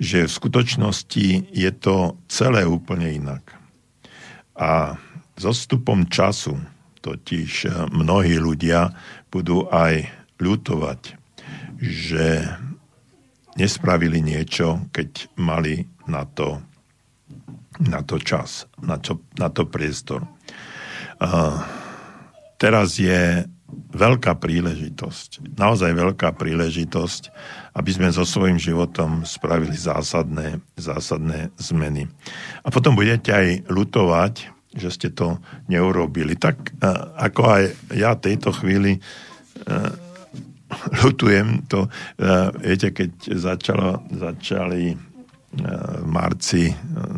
že v skutočnosti je to celé úplne inak. A so stupom času totiž mnohí ľudia budú aj ľutovať, že nespravili niečo, keď mali na to, na to čas, na, čo, na to priestor. Uh, teraz je veľká príležitosť, naozaj veľká príležitosť, aby sme so svojím životom spravili zásadné, zásadné zmeny. A potom budete aj lutovať, že ste to neurobili. Tak ako aj ja tejto chvíli lutujem to, viete, keď začalo, začali v marci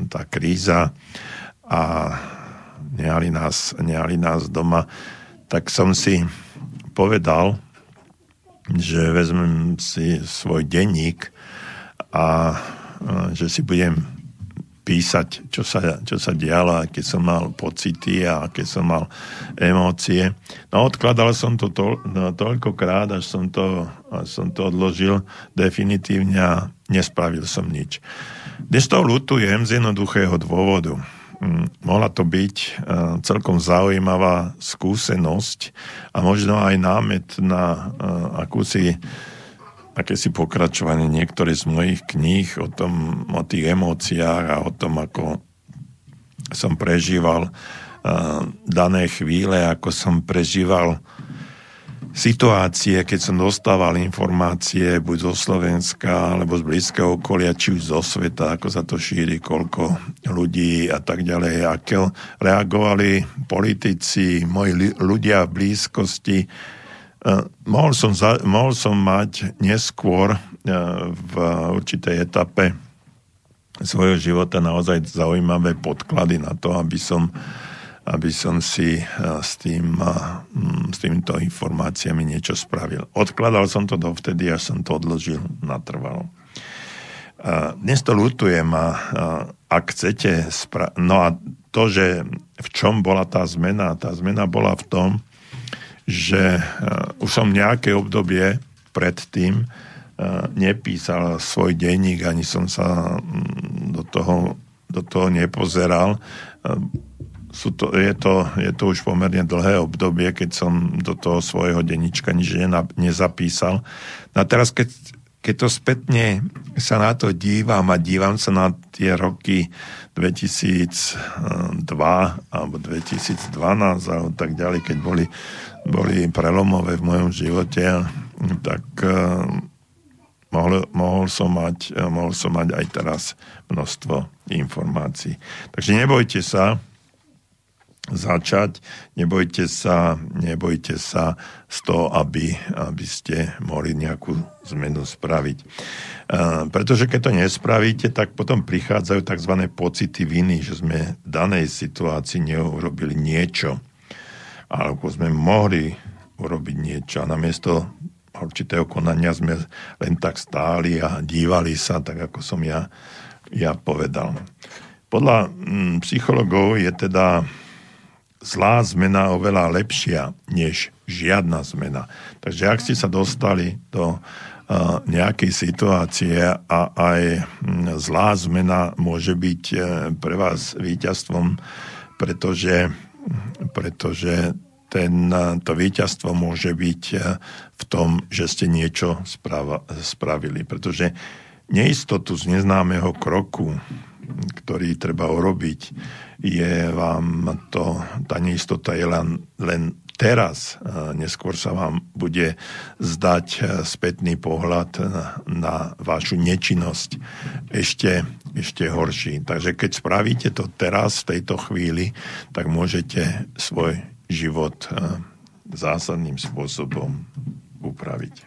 tá kríza a nehali nás, nehali nás doma, tak som si povedal, že vezmem si svoj denník a že si budem písať, čo sa, čo sa dialo, aké som mal pocity a aké som mal emócie. No odkladal som to, to no, toľkokrát, až som to, až som to odložil definitívne a nespravil som nič. Dnes to lutujem z jednoduchého dôvodu Mm, mohla to byť e, celkom zaujímavá skúsenosť a možno aj námet na e, akúsi akési pokračovanie niektoré z mojich kníh o, tom, o tých emóciách a o tom, ako som prežíval uh, dané chvíle, ako som prežíval situácie, keď som dostával informácie buď zo Slovenska, alebo z blízkeho okolia, či už zo sveta, ako sa to šíri, koľko ľudí a tak ďalej, ako reagovali politici, moji ľudia v blízkosti. Uh, mohol, som za, mohol som mať neskôr uh, v určitej etape svojho života naozaj zaujímavé podklady na to, aby som aby som si eh, s, tým, eh, mm, s týmito informáciami niečo spravil. Odkladal som to dovtedy, až som to odložil natrvalo. Dnes to lutujem a ak chcete... Spra- no a to, že v čom bola tá zmena? Tá zmena bola v tom, že eh, už som nejaké obdobie predtým nepísal svoj denník, ani som sa mm, do toho, do toho nepozeral sú to, je, to, je to už pomerne dlhé obdobie, keď som do toho svojho denníčka nič nezapísal. No a teraz, keď, keď to spätne sa na to dívam a dívam sa na tie roky 2002 alebo 2012 alebo tak ďalej, keď boli, boli prelomové v mojom živote, tak uh, mohol, mohol, som mať, mohol som mať aj teraz množstvo informácií. Takže nebojte sa, začať. Nebojte sa, nebojte sa z toho, aby, aby ste mohli nejakú zmenu spraviť. Uh, pretože keď to nespravíte, tak potom prichádzajú tzv. pocity viny, že sme v danej situácii neurobili niečo, alebo sme mohli urobiť niečo a namiesto určitého konania sme len tak stáli a dívali sa, tak ako som ja ja povedal. Podľa mm, psychologov je teda zlá zmena oveľa lepšia než žiadna zmena. Takže ak ste sa dostali do nejakej situácie a aj mm, zlá zmena môže byť e, pre vás víťazstvom, pretože, pretože ten, to víťazstvo môže byť v tom, že ste niečo spravili. Pretože neistotu z neznámeho kroku, ktorý treba urobiť, je vám to, tá neistota je len, len teraz, neskôr sa vám bude zdať e, spätný pohľad na, na vašu nečinnosť ešte, ešte horší. Takže keď spravíte to teraz, v tejto chvíli, tak môžete svoj život e, zásadným spôsobom upraviť.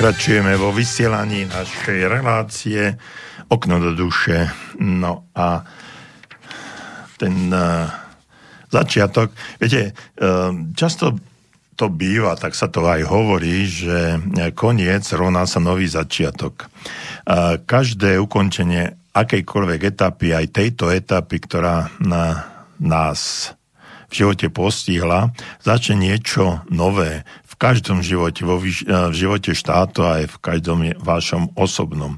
Pokračujeme vo vysielaní našej relácie Okno do duše. No a ten uh, začiatok, viete, uh, často to býva, tak sa to aj hovorí, že koniec rovná sa nový začiatok. Uh, každé ukončenie akejkoľvek etapy, aj tejto etapy, ktorá na nás v živote postihla, začne niečo nové, každom živote, vo vyš- v živote štátu aj v každom vašom osobnom.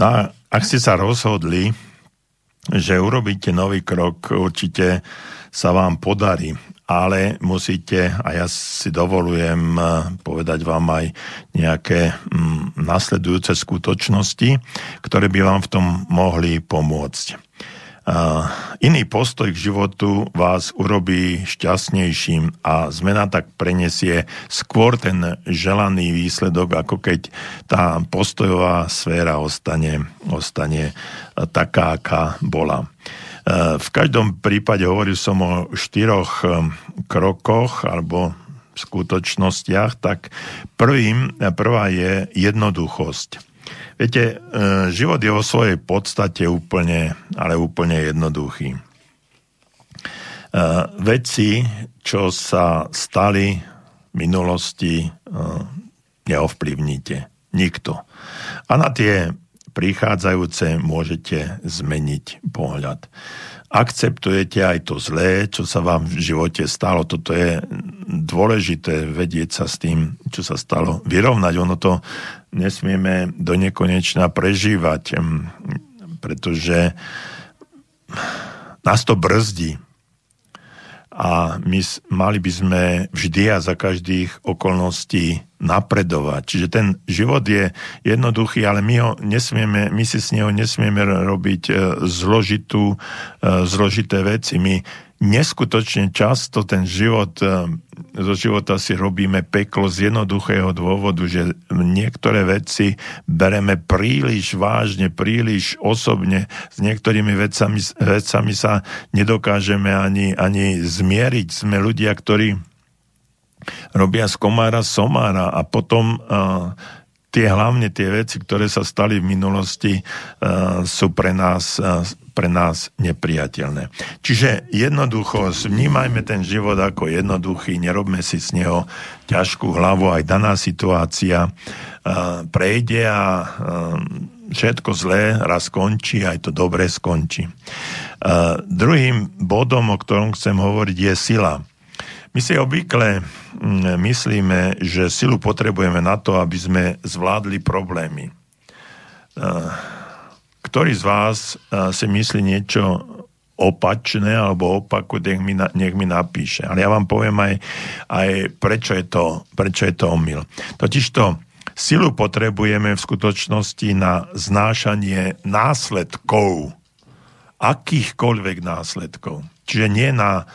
No a ak ste sa rozhodli, že urobíte nový krok, určite sa vám podarí, ale musíte, a ja si dovolujem povedať vám aj nejaké mm, nasledujúce skutočnosti, ktoré by vám v tom mohli pomôcť iný postoj k životu vás urobí šťastnejším a zmena tak prenesie skôr ten želaný výsledok, ako keď tá postojová sféra ostane, ostane taká, aká bola. V každom prípade hovoril som o štyroch krokoch alebo skutočnostiach, tak prvým, prvá je jednoduchosť. Viete, e, život je vo svojej podstate úplne, ale úplne jednoduchý. E, veci, čo sa stali v minulosti, e, neovplyvníte. Nikto. A na tie prichádzajúce môžete zmeniť pohľad. Akceptujete aj to zlé, čo sa vám v živote stalo. Toto je dôležité vedieť sa s tým, čo sa stalo. Vyrovnať. Ono to nesmieme do nekonečna prežívať, pretože nás to brzdí. A my mali by sme vždy a za každých okolností napredovať. Čiže ten život je jednoduchý, ale my ho nesmieme, my si s neho nesmieme robiť e, zložitú, e, zložité veci. My neskutočne často ten život, eh, zo života si robíme peklo z jednoduchého dôvodu, že niektoré veci bereme príliš vážne, príliš osobne. S niektorými vecami, vecami sa nedokážeme ani, ani zmieriť. Sme ľudia, ktorí robia z komára somára a potom uh, tie hlavne tie veci, ktoré sa stali v minulosti, uh, sú pre nás, uh, pre nás nepriateľné. Čiže jednoducho vnímajme ten život ako jednoduchý, nerobme si z neho ťažkú hlavu, aj daná situácia prejde a všetko zlé raz skončí, aj to dobre skončí. Uh, druhým bodom, o ktorom chcem hovoriť, je sila. My si obvykle myslíme, že silu potrebujeme na to, aby sme zvládli problémy. Ktorý z vás si myslí niečo opačné alebo opaku, nech mi, nech mi napíše. Ale ja vám poviem aj, aj prečo, je to, prečo je to omyl. Totižto silu potrebujeme v skutočnosti na znášanie následkov, akýchkoľvek následkov. Čiže nie na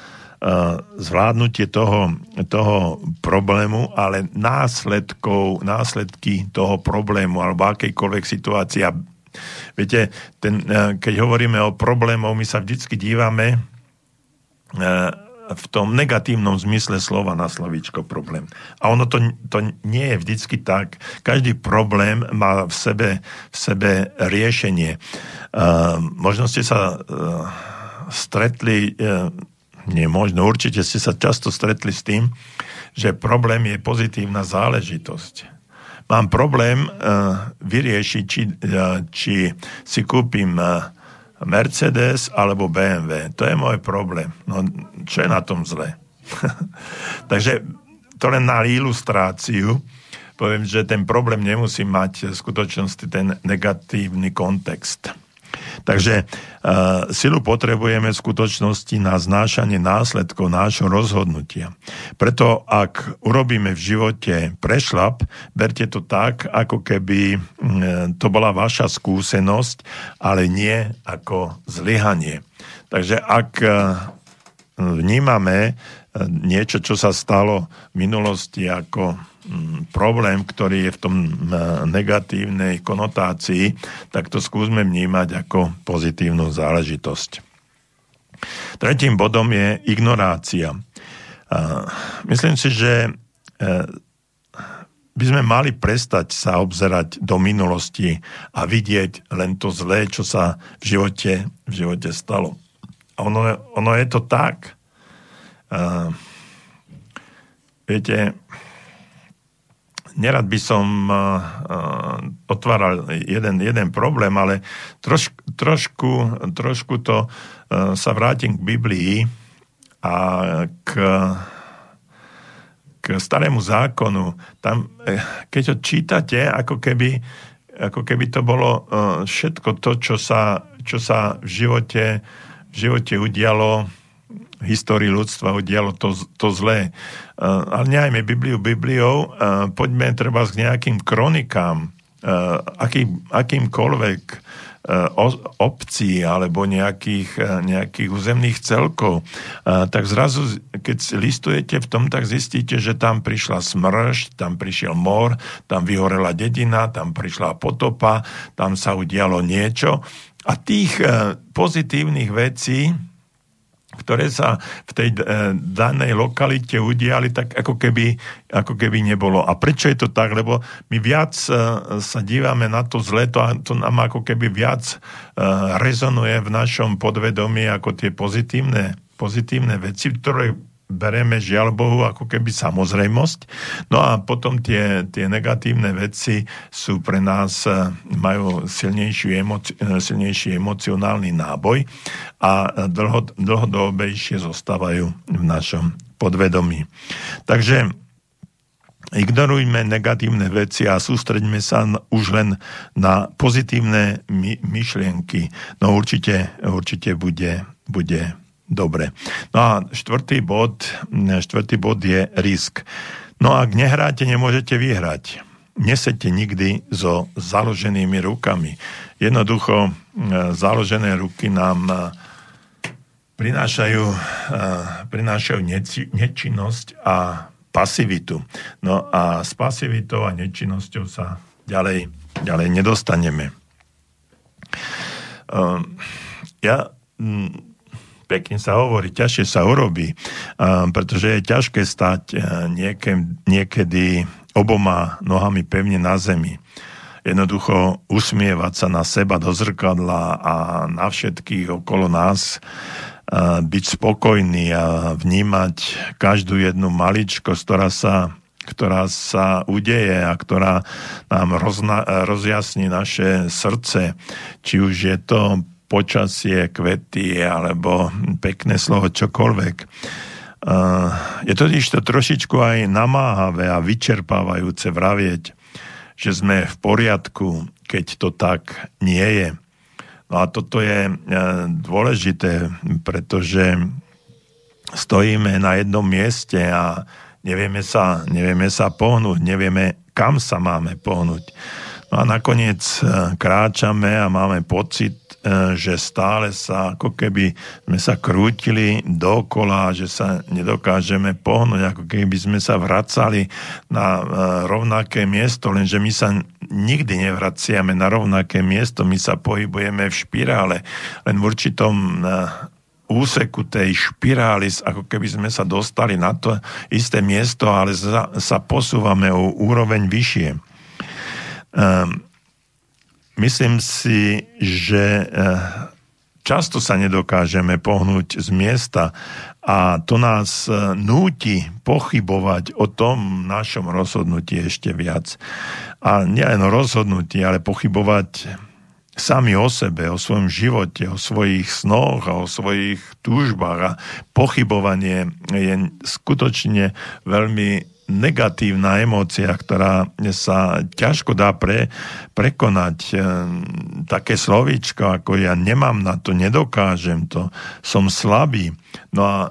zvládnutie toho, toho problému, ale následkov, následky toho problému alebo akejkoľvek situácie. Viete, ten, e, keď hovoríme o problémoch, my sa vždycky dívame e, v tom negatívnom zmysle slova na slovíčko problém. A ono to, to nie je vždycky tak. Každý problém má v sebe, v sebe riešenie. Uh, možno ste sa stretli nie možno, určite ste sa často stretli s tým, že problém je pozitívna záležitosť. Mám problém uh, vyriešiť, či, uh, či si kúpim uh, Mercedes alebo BMW. To je môj problém. No, čo je na tom zle? Takže to len na ilustráciu poviem, že ten problém nemusí mať v skutočnosti ten negatívny kontext. Takže uh, silu potrebujeme v skutočnosti na znášanie následkov nášho rozhodnutia. Preto ak urobíme v živote prešlap, berte to tak, ako keby uh, to bola vaša skúsenosť, ale nie ako zlyhanie. Takže ak uh, vnímame niečo, čo sa stalo v minulosti ako problém, ktorý je v tom mm, negatívnej konotácii, tak to skúsme vnímať ako pozitívnu záležitosť. Tretím bodom je ignorácia. Myslím si, že e, by sme mali prestať sa obzerať do minulosti a vidieť len to zlé, čo sa v živote, v živote stalo. A ono, ono je to tak. Uh, viete, nerad by som uh, otváral jeden, jeden problém, ale troš, trošku, trošku to uh, sa vrátim k Biblii a k k starému zákonu, tam, eh, keď ho čítate, ako keby, ako keby to bolo eh, všetko to, čo sa, čo sa v živote, v živote udialo, histórii ľudstva udialo to, to zlé. Eh, ale nehajme Bibliu Bibliou, poďme treba k nejakým kronikám, aký, akýmkoľvek obcí alebo nejakých, e, nejakých územných celkov, tak zrazu, keď listujete v tom, tak zistíte, že tam prišla smršť, tam prišiel mor, tam vyhorela dedina, tam prišla potopa, tam sa udialo niečo. A tých e, pozitívnych vecí, ktoré sa v tej e, danej lokalite udiali, tak ako keby, ako keby nebolo. A prečo je to tak? Lebo my viac e, sa dívame na to zle, to, to nám ako keby viac e, rezonuje v našom podvedomí ako tie pozitívne, pozitívne veci, ktoré bereme žiaľ Bohu ako keby samozrejmosť. No a potom tie, tie negatívne veci sú pre nás, e, majú silnejší, emoci, e, silnejší emocionálny náboj a dlho, dlhodobejšie zostávajú v našom podvedomí. Takže ignorujme negatívne veci a sústreďme sa už len na pozitívne my, myšlienky. No určite, určite bude, bude Dobre. No a štvrtý bod, štvrtý bod je risk. No a ak nehráte, nemôžete vyhrať. Nesete nikdy so založenými rukami. Jednoducho, e, založené ruky nám e, prinášajú, e, prinášajú nečinnosť a pasivitu. No a s pasivitou a nečinnosťou sa ďalej, ďalej nedostaneme. Ja pekne sa hovorí, ťažšie sa urobí, pretože je ťažké stať niekedy oboma nohami pevne na zemi. Jednoducho usmievať sa na seba do zrkadla a na všetkých okolo nás, byť spokojný a vnímať každú jednu maličkosť, ktorá sa ktorá sa udeje a ktorá nám rozna, rozjasní naše srdce. Či už je to počasie, kvety alebo pekné slovo, čokoľvek. Je to to trošičku aj namáhavé a vyčerpávajúce vravieť, že sme v poriadku, keď to tak nie je. No a toto je e, dôležité, pretože stojíme na jednom mieste a nevieme sa, nevieme sa pohnúť, nevieme, kam sa máme pohnúť. No a nakoniec e, kráčame a máme pocit, že stále sa ako keby sme sa krútili dokola, že sa nedokážeme pohnúť, ako keby sme sa vracali na e, rovnaké miesto, lenže my sa nikdy nevraciame na rovnaké miesto, my sa pohybujeme v špirále, len v určitom e, úseku tej špirály, ako keby sme sa dostali na to isté miesto, ale sa posúvame o úroveň vyššie. Um, myslím si, že eh, často sa nedokážeme pohnúť z miesta a to nás eh, núti pochybovať o tom našom rozhodnutí ešte viac. A nielen rozhodnutí, ale pochybovať sami o sebe, o svojom živote, o svojich snoch a o svojich túžbách. A pochybovanie je skutočne veľmi negatívna emócia, ktorá sa ťažko dá pre, prekonať. E, také slovíčko, ako ja nemám na to, nedokážem to, som slabý. No a e,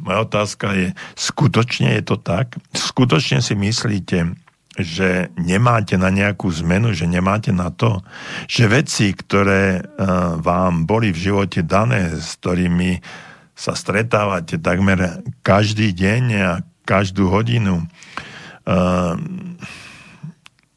moja otázka je, skutočne je to tak? Skutočne si myslíte, že nemáte na nejakú zmenu, že nemáte na to, že veci, ktoré e, vám boli v živote dané, s ktorými sa stretávate takmer každý deň a každú hodinu, ehm,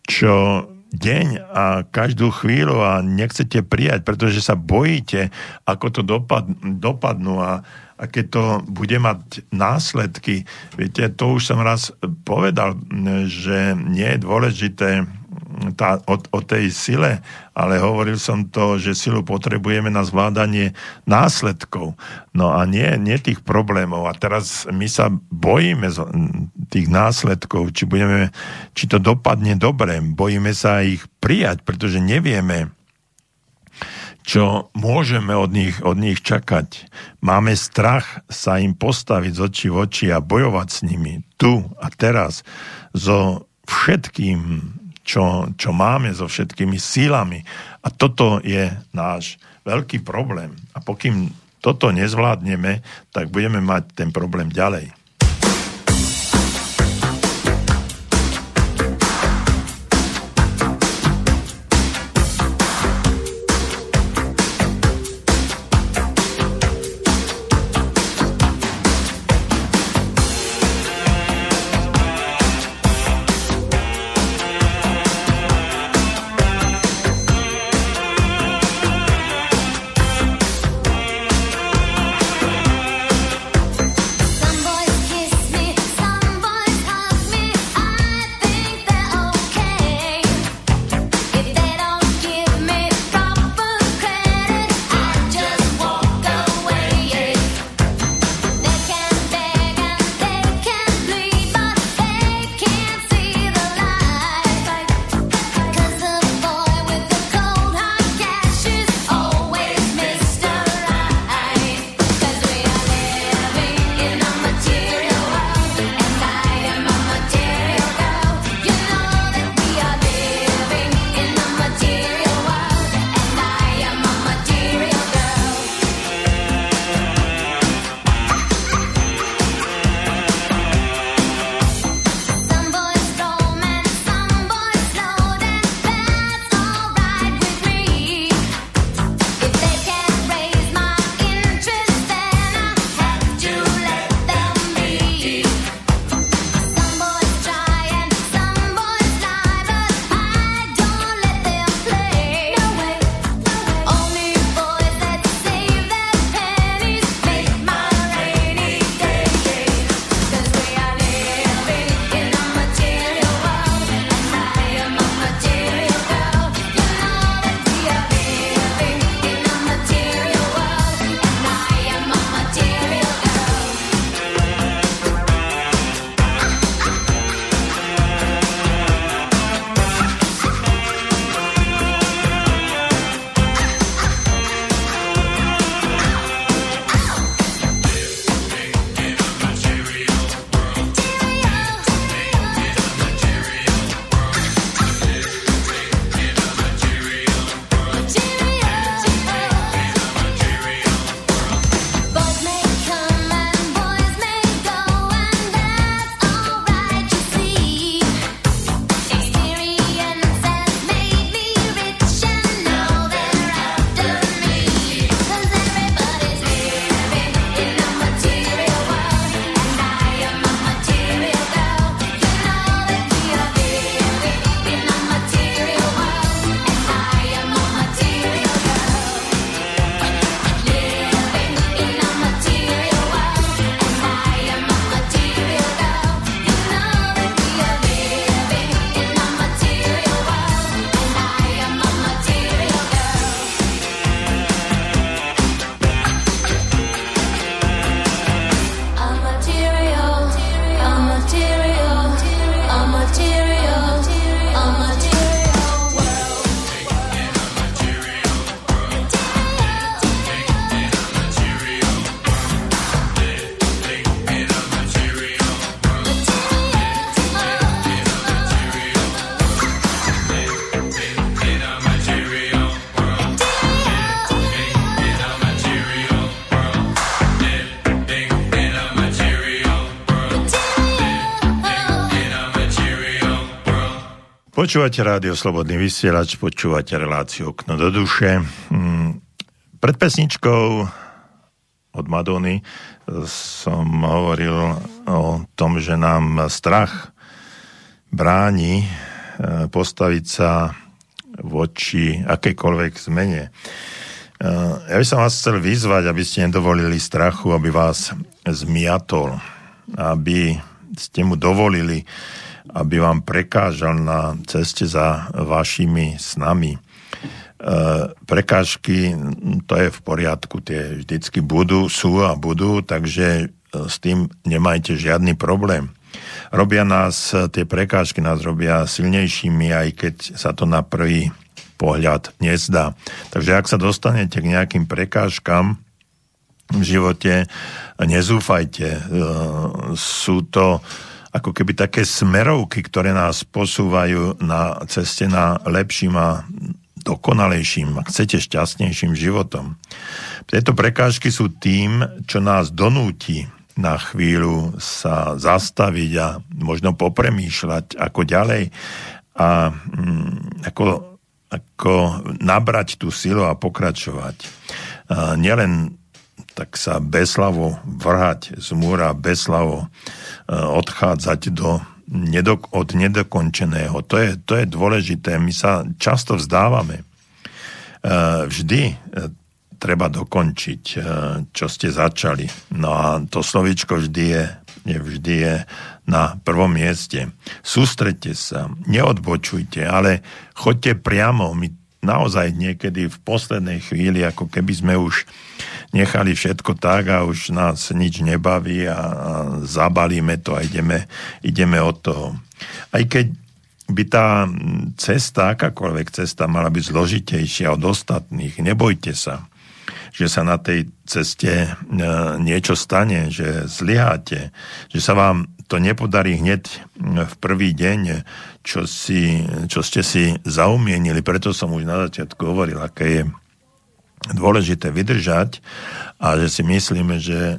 čo deň a každú chvíľu a nechcete prijať, pretože sa bojíte, ako to dopad, dopadnú a, a to bude mať následky. Viete, to už som raz povedal, že nie je dôležité tá, o, o tej sile, ale hovoril som to, že silu potrebujeme na zvládanie následkov. No a nie, nie tých problémov. A teraz my sa bojíme tých následkov, či, budeme, či to dopadne dobre. Bojíme sa ich prijať, pretože nevieme, čo môžeme od nich, od nich čakať. Máme strach sa im postaviť z očí v oči a bojovať s nimi tu a teraz so všetkým, čo, čo máme so všetkými sílami. A toto je náš veľký problém. A pokým toto nezvládneme, tak budeme mať ten problém ďalej. Počúvate rádio Slobodný vysielač, počúvate reláciu Okno do duše. Hmm, pred pesničkou od Madony som hovoril o tom, že nám strach bráni postaviť sa voči akejkoľvek zmene. Ja by som vás chcel vyzvať, aby ste nedovolili strachu, aby vás zmiatol, aby ste mu dovolili, aby vám prekážal na ceste za vašimi snami. Prekážky, to je v poriadku, tie vždycky budú, sú a budú, takže s tým nemajte žiadny problém. Robia nás, tie prekážky nás robia silnejšími, aj keď sa to na prvý pohľad nezdá. Takže ak sa dostanete k nejakým prekážkam v živote, nezúfajte. E, sú to ako keby také smerovky, ktoré nás posúvajú na ceste na lepším a dokonalejším, ak chcete, šťastnejším životom. Tieto prekážky sú tým, čo nás donúti na chvíľu sa zastaviť a možno popremýšľať, ako ďalej a mm, ako ako nabrať tú silu a pokračovať. A nielen tak sa bezslavo vrhať z múra, bezslavo odchádzať do nedok- od nedokončeného. To je, to je dôležité. My sa často vzdávame. Vždy e, treba dokončiť, e, čo ste začali. No a to slovičko vždy je, je vždy je na prvom mieste. Sústredte sa, neodbočujte, ale choďte priamo. My naozaj niekedy v poslednej chvíli, ako keby sme už nechali všetko tak a už nás nič nebaví a, zabalíme to a ideme, ideme od toho. Aj keď by tá cesta, akákoľvek cesta, mala byť zložitejšia od ostatných, nebojte sa že sa na tej ceste e, niečo stane, že zlyháte, že sa vám to nepodarí hneď v prvý deň, čo, si, čo ste si zaumienili. Preto som už na začiatku hovoril, aké je dôležité vydržať a že si myslíme, že e,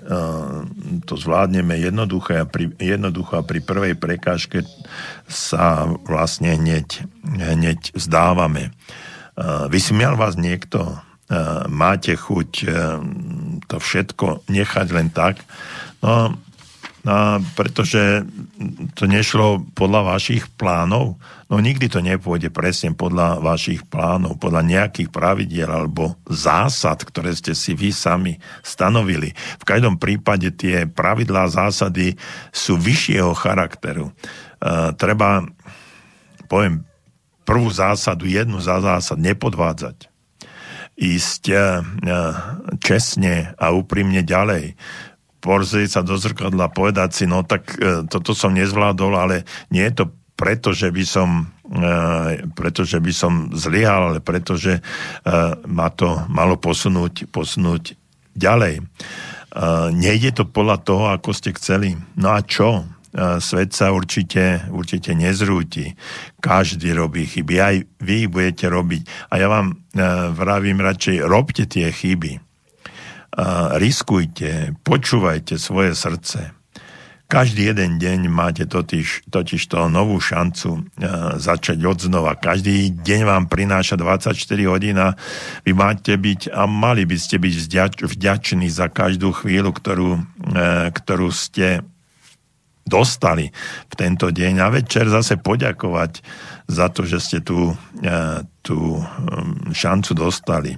to zvládneme jednoducho a pri, jednoducho a pri prvej prekážke sa vlastne hneď, hneď vzdávame. E, vysmial vás niekto? E, máte chuť to všetko nechať len tak? No, pretože to nešlo podľa vašich plánov. No nikdy to nepôjde presne podľa vašich plánov, podľa nejakých pravidiel alebo zásad, ktoré ste si vy sami stanovili. V každom prípade tie pravidlá zásady sú vyššieho charakteru. Uh, treba, poviem, prvú zásadu, jednu za zásad, nepodvádzať. Ísť uh, čestne a úprimne ďalej pozrieť sa do zrkadla, povedať si, no tak e, toto som nezvládol, ale nie je to preto, že by som, e, preto, že by som zlyhal, ale preto, že e, ma to malo posunúť, posunúť ďalej. Nejde to podľa toho, ako ste chceli. No a čo? Svet sa určite, určite nezrúti. Každý robí chyby. Aj vy budete robiť. A ja vám vravím radšej, robte tie chyby riskujte, počúvajte svoje srdce. Každý jeden deň máte totiž, totiž to novú šancu uh, začať od znova. Každý deň vám prináša 24 hodín a vy máte byť a mali by ste byť vďač, vďační za každú chvíľu, ktorú, uh, ktorú ste dostali v tento deň a večer zase poďakovať za to, že ste tú, uh, tú šancu dostali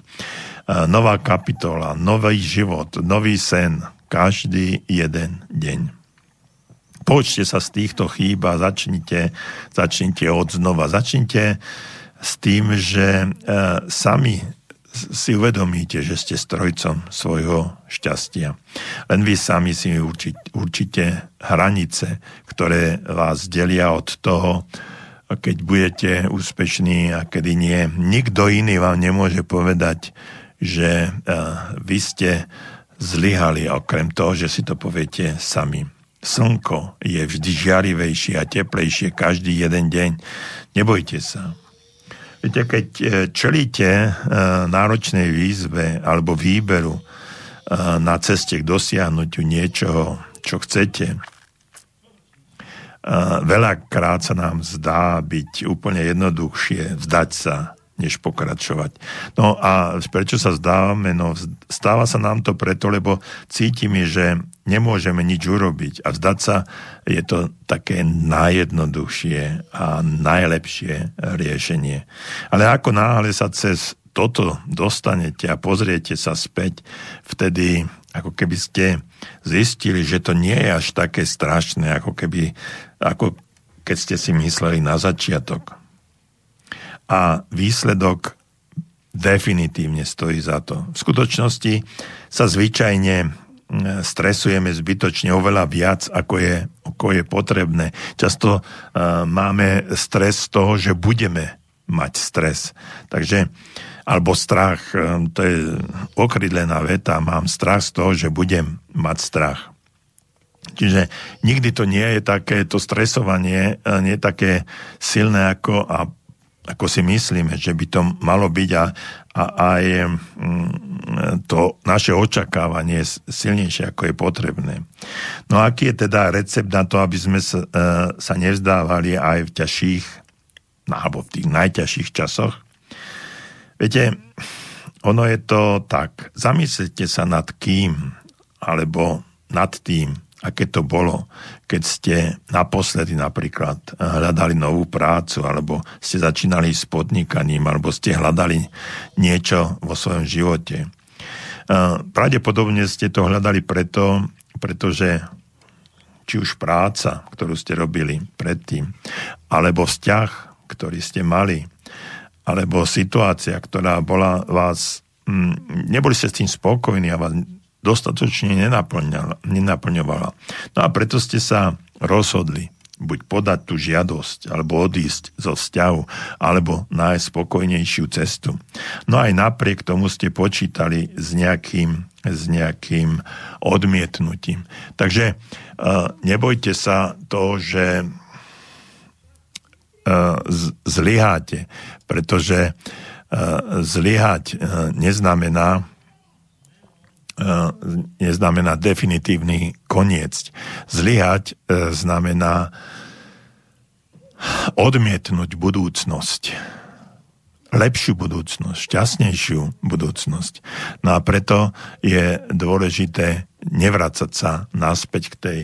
nová kapitola, nový život, nový sen, každý jeden deň. Poučte sa z týchto chýb a začnite, začnite od znova. Začnite s tým, že e, sami si uvedomíte, že ste strojcom svojho šťastia. Len vy sami si určite hranice, ktoré vás delia od toho, keď budete úspešní a kedy nie. Nikto iný vám nemôže povedať, že vy ste zlyhali, okrem toho, že si to poviete sami. Slnko je vždy žiarivejšie a teplejšie každý jeden deň. Nebojte sa. Viete, keď e, čelíte e, náročnej výzve alebo výberu e, na ceste k dosiahnutiu niečoho, čo chcete, veľakrát sa nám zdá byť úplne jednoduchšie vzdať sa než pokračovať. No a prečo sa zdávame? No stáva sa nám to preto, lebo cítime, že nemôžeme nič urobiť a vzdať sa je to také najjednoduchšie a najlepšie riešenie. Ale ako náhle sa cez toto dostanete a pozriete sa späť, vtedy ako keby ste zistili, že to nie je až také strašné, ako keby, ako keď ste si mysleli na začiatok. A výsledok definitívne stojí za to. V skutočnosti sa zvyčajne stresujeme zbytočne oveľa viac, ako je, ako je potrebné. Často uh, máme stres z toho, že budeme mať stres. Takže alebo strach, e, to je okrydlená veta, mám strach z toho, že budem mať strach. Čiže nikdy to nie je také, to stresovanie e, nie je také silné ako, a, ako si myslíme, že by to malo byť a, a aj mm, to naše očakávanie je silnejšie, ako je potrebné. No aký je teda recept na to, aby sme sa, e, sa nevzdávali aj v ťažších, no, alebo v tých najťažších časoch? Viete, ono je to tak. Zamyslite sa nad kým, alebo nad tým, aké to bolo, keď ste naposledy napríklad hľadali novú prácu, alebo ste začínali s podnikaním, alebo ste hľadali niečo vo svojom živote. Pravdepodobne ste to hľadali preto, pretože či už práca, ktorú ste robili predtým, alebo vzťah, ktorý ste mali, alebo situácia, ktorá bola vás, mm, neboli ste s tým spokojní a vás dostatočne nenaplňovala. No a preto ste sa rozhodli buď podať tú žiadosť, alebo odísť zo vzťahu, alebo nájsť spokojnejšiu cestu. No aj napriek tomu ste počítali s nejakým, s nejakým odmietnutím. Takže uh, nebojte sa to, že zlyháte, pretože zlyhať neznamená neznamená definitívny koniec. Zlyhať znamená odmietnúť budúcnosť. Lepšiu budúcnosť, šťastnejšiu budúcnosť. No a preto je dôležité nevracať sa naspäť k tej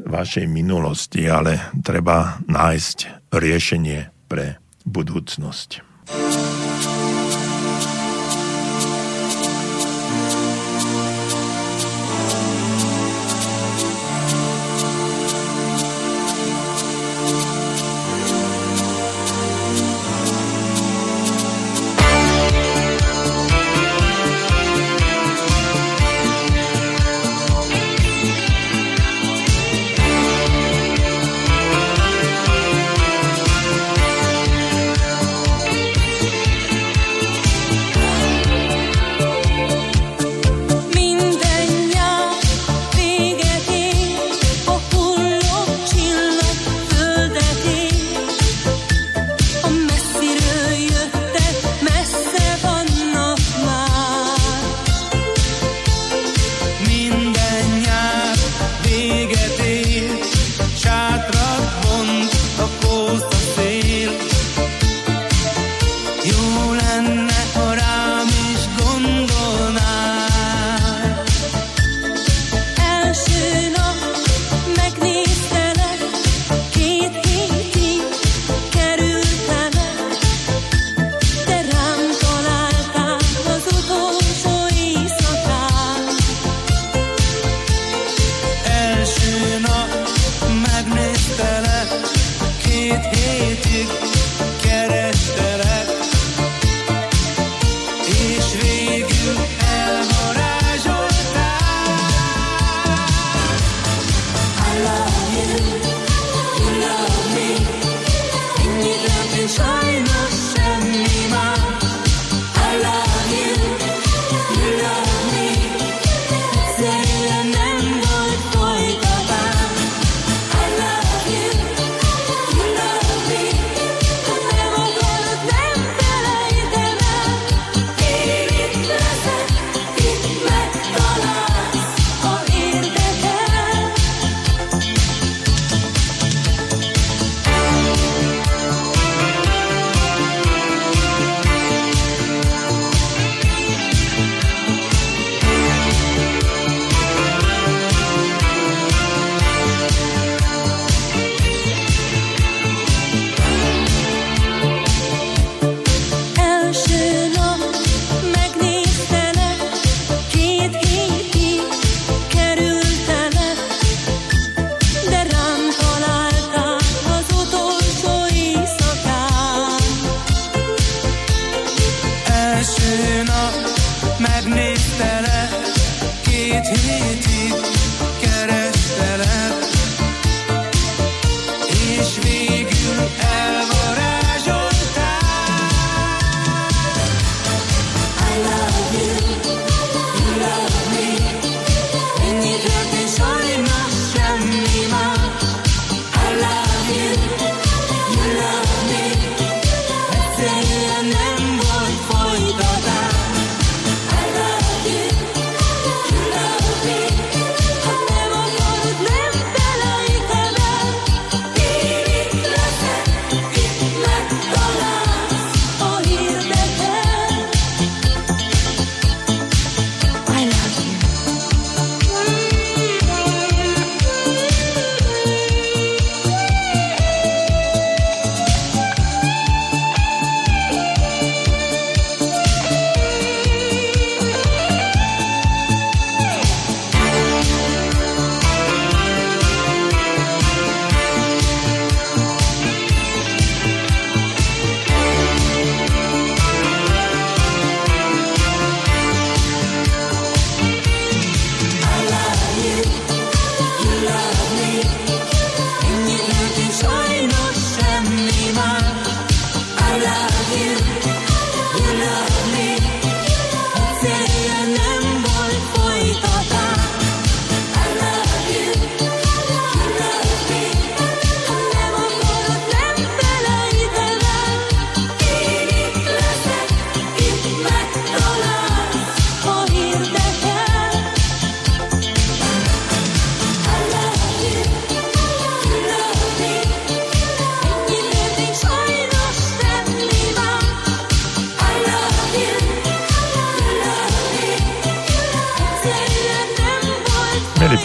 vašej minulosti, ale treba nájsť riešenie pre budúcnosť.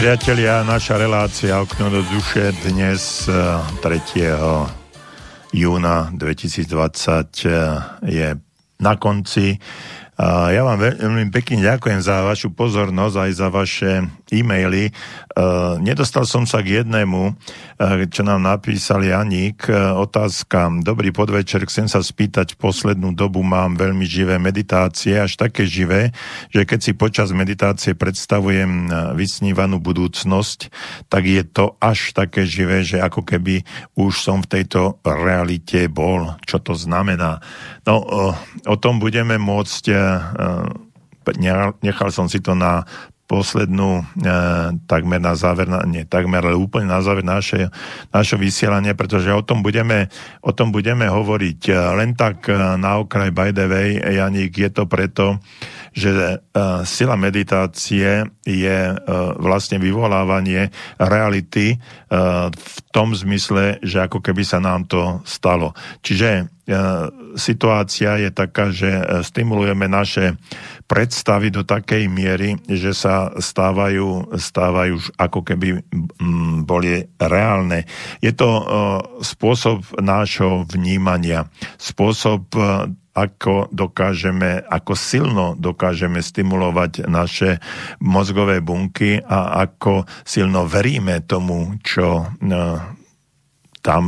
Priatelia, naša relácia Okno do duše dnes 3. Eh, júna 2020 eh, je na konci. Ja vám veľmi pekne ďakujem za vašu pozornosť aj za vaše e-maily. Nedostal som sa k jednému, čo nám napísal Janík. Otázka. Dobrý podvečer, chcem sa spýtať, poslednú dobu mám veľmi živé meditácie, až také živé, že keď si počas meditácie predstavujem vysnívanú budúcnosť, tak je to až také živé, že ako keby už som v tejto realite bol. Čo to znamená? No, o tom budeme môcť nechal som si to na poslednú, e, takmer na záver, nie takmer, ale úplne na záver naše, naše vysielanie, pretože o tom budeme, o tom budeme hovoriť e, len tak e, na okraj by the way, Janík, je to preto, že e, sila meditácie je e, vlastne vyvolávanie reality e, v tom zmysle, že ako keby sa nám to stalo. Čiže situácia je taká, že stimulujeme naše predstavy do takej miery, že sa stávajú, stávajú už ako keby mm, boli reálne. Je to uh, spôsob nášho vnímania, spôsob uh, ako dokážeme, ako silno dokážeme stimulovať naše mozgové bunky a ako silno veríme tomu, čo uh, tam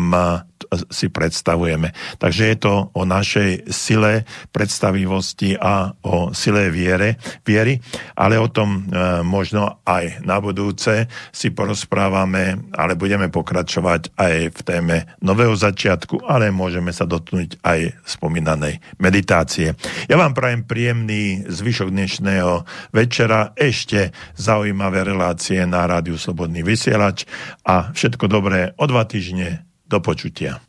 si predstavujeme. Takže je to o našej sile predstavivosti a o sile viere, viery, ale o tom e, možno aj na budúce si porozprávame, ale budeme pokračovať aj v téme nového začiatku, ale môžeme sa dotknúť aj spomínanej meditácie. Ja vám prajem príjemný zvyšok dnešného večera, ešte zaujímavé relácie na Rádiu Slobodný vysielač a všetko dobré o dva týždne do počutia.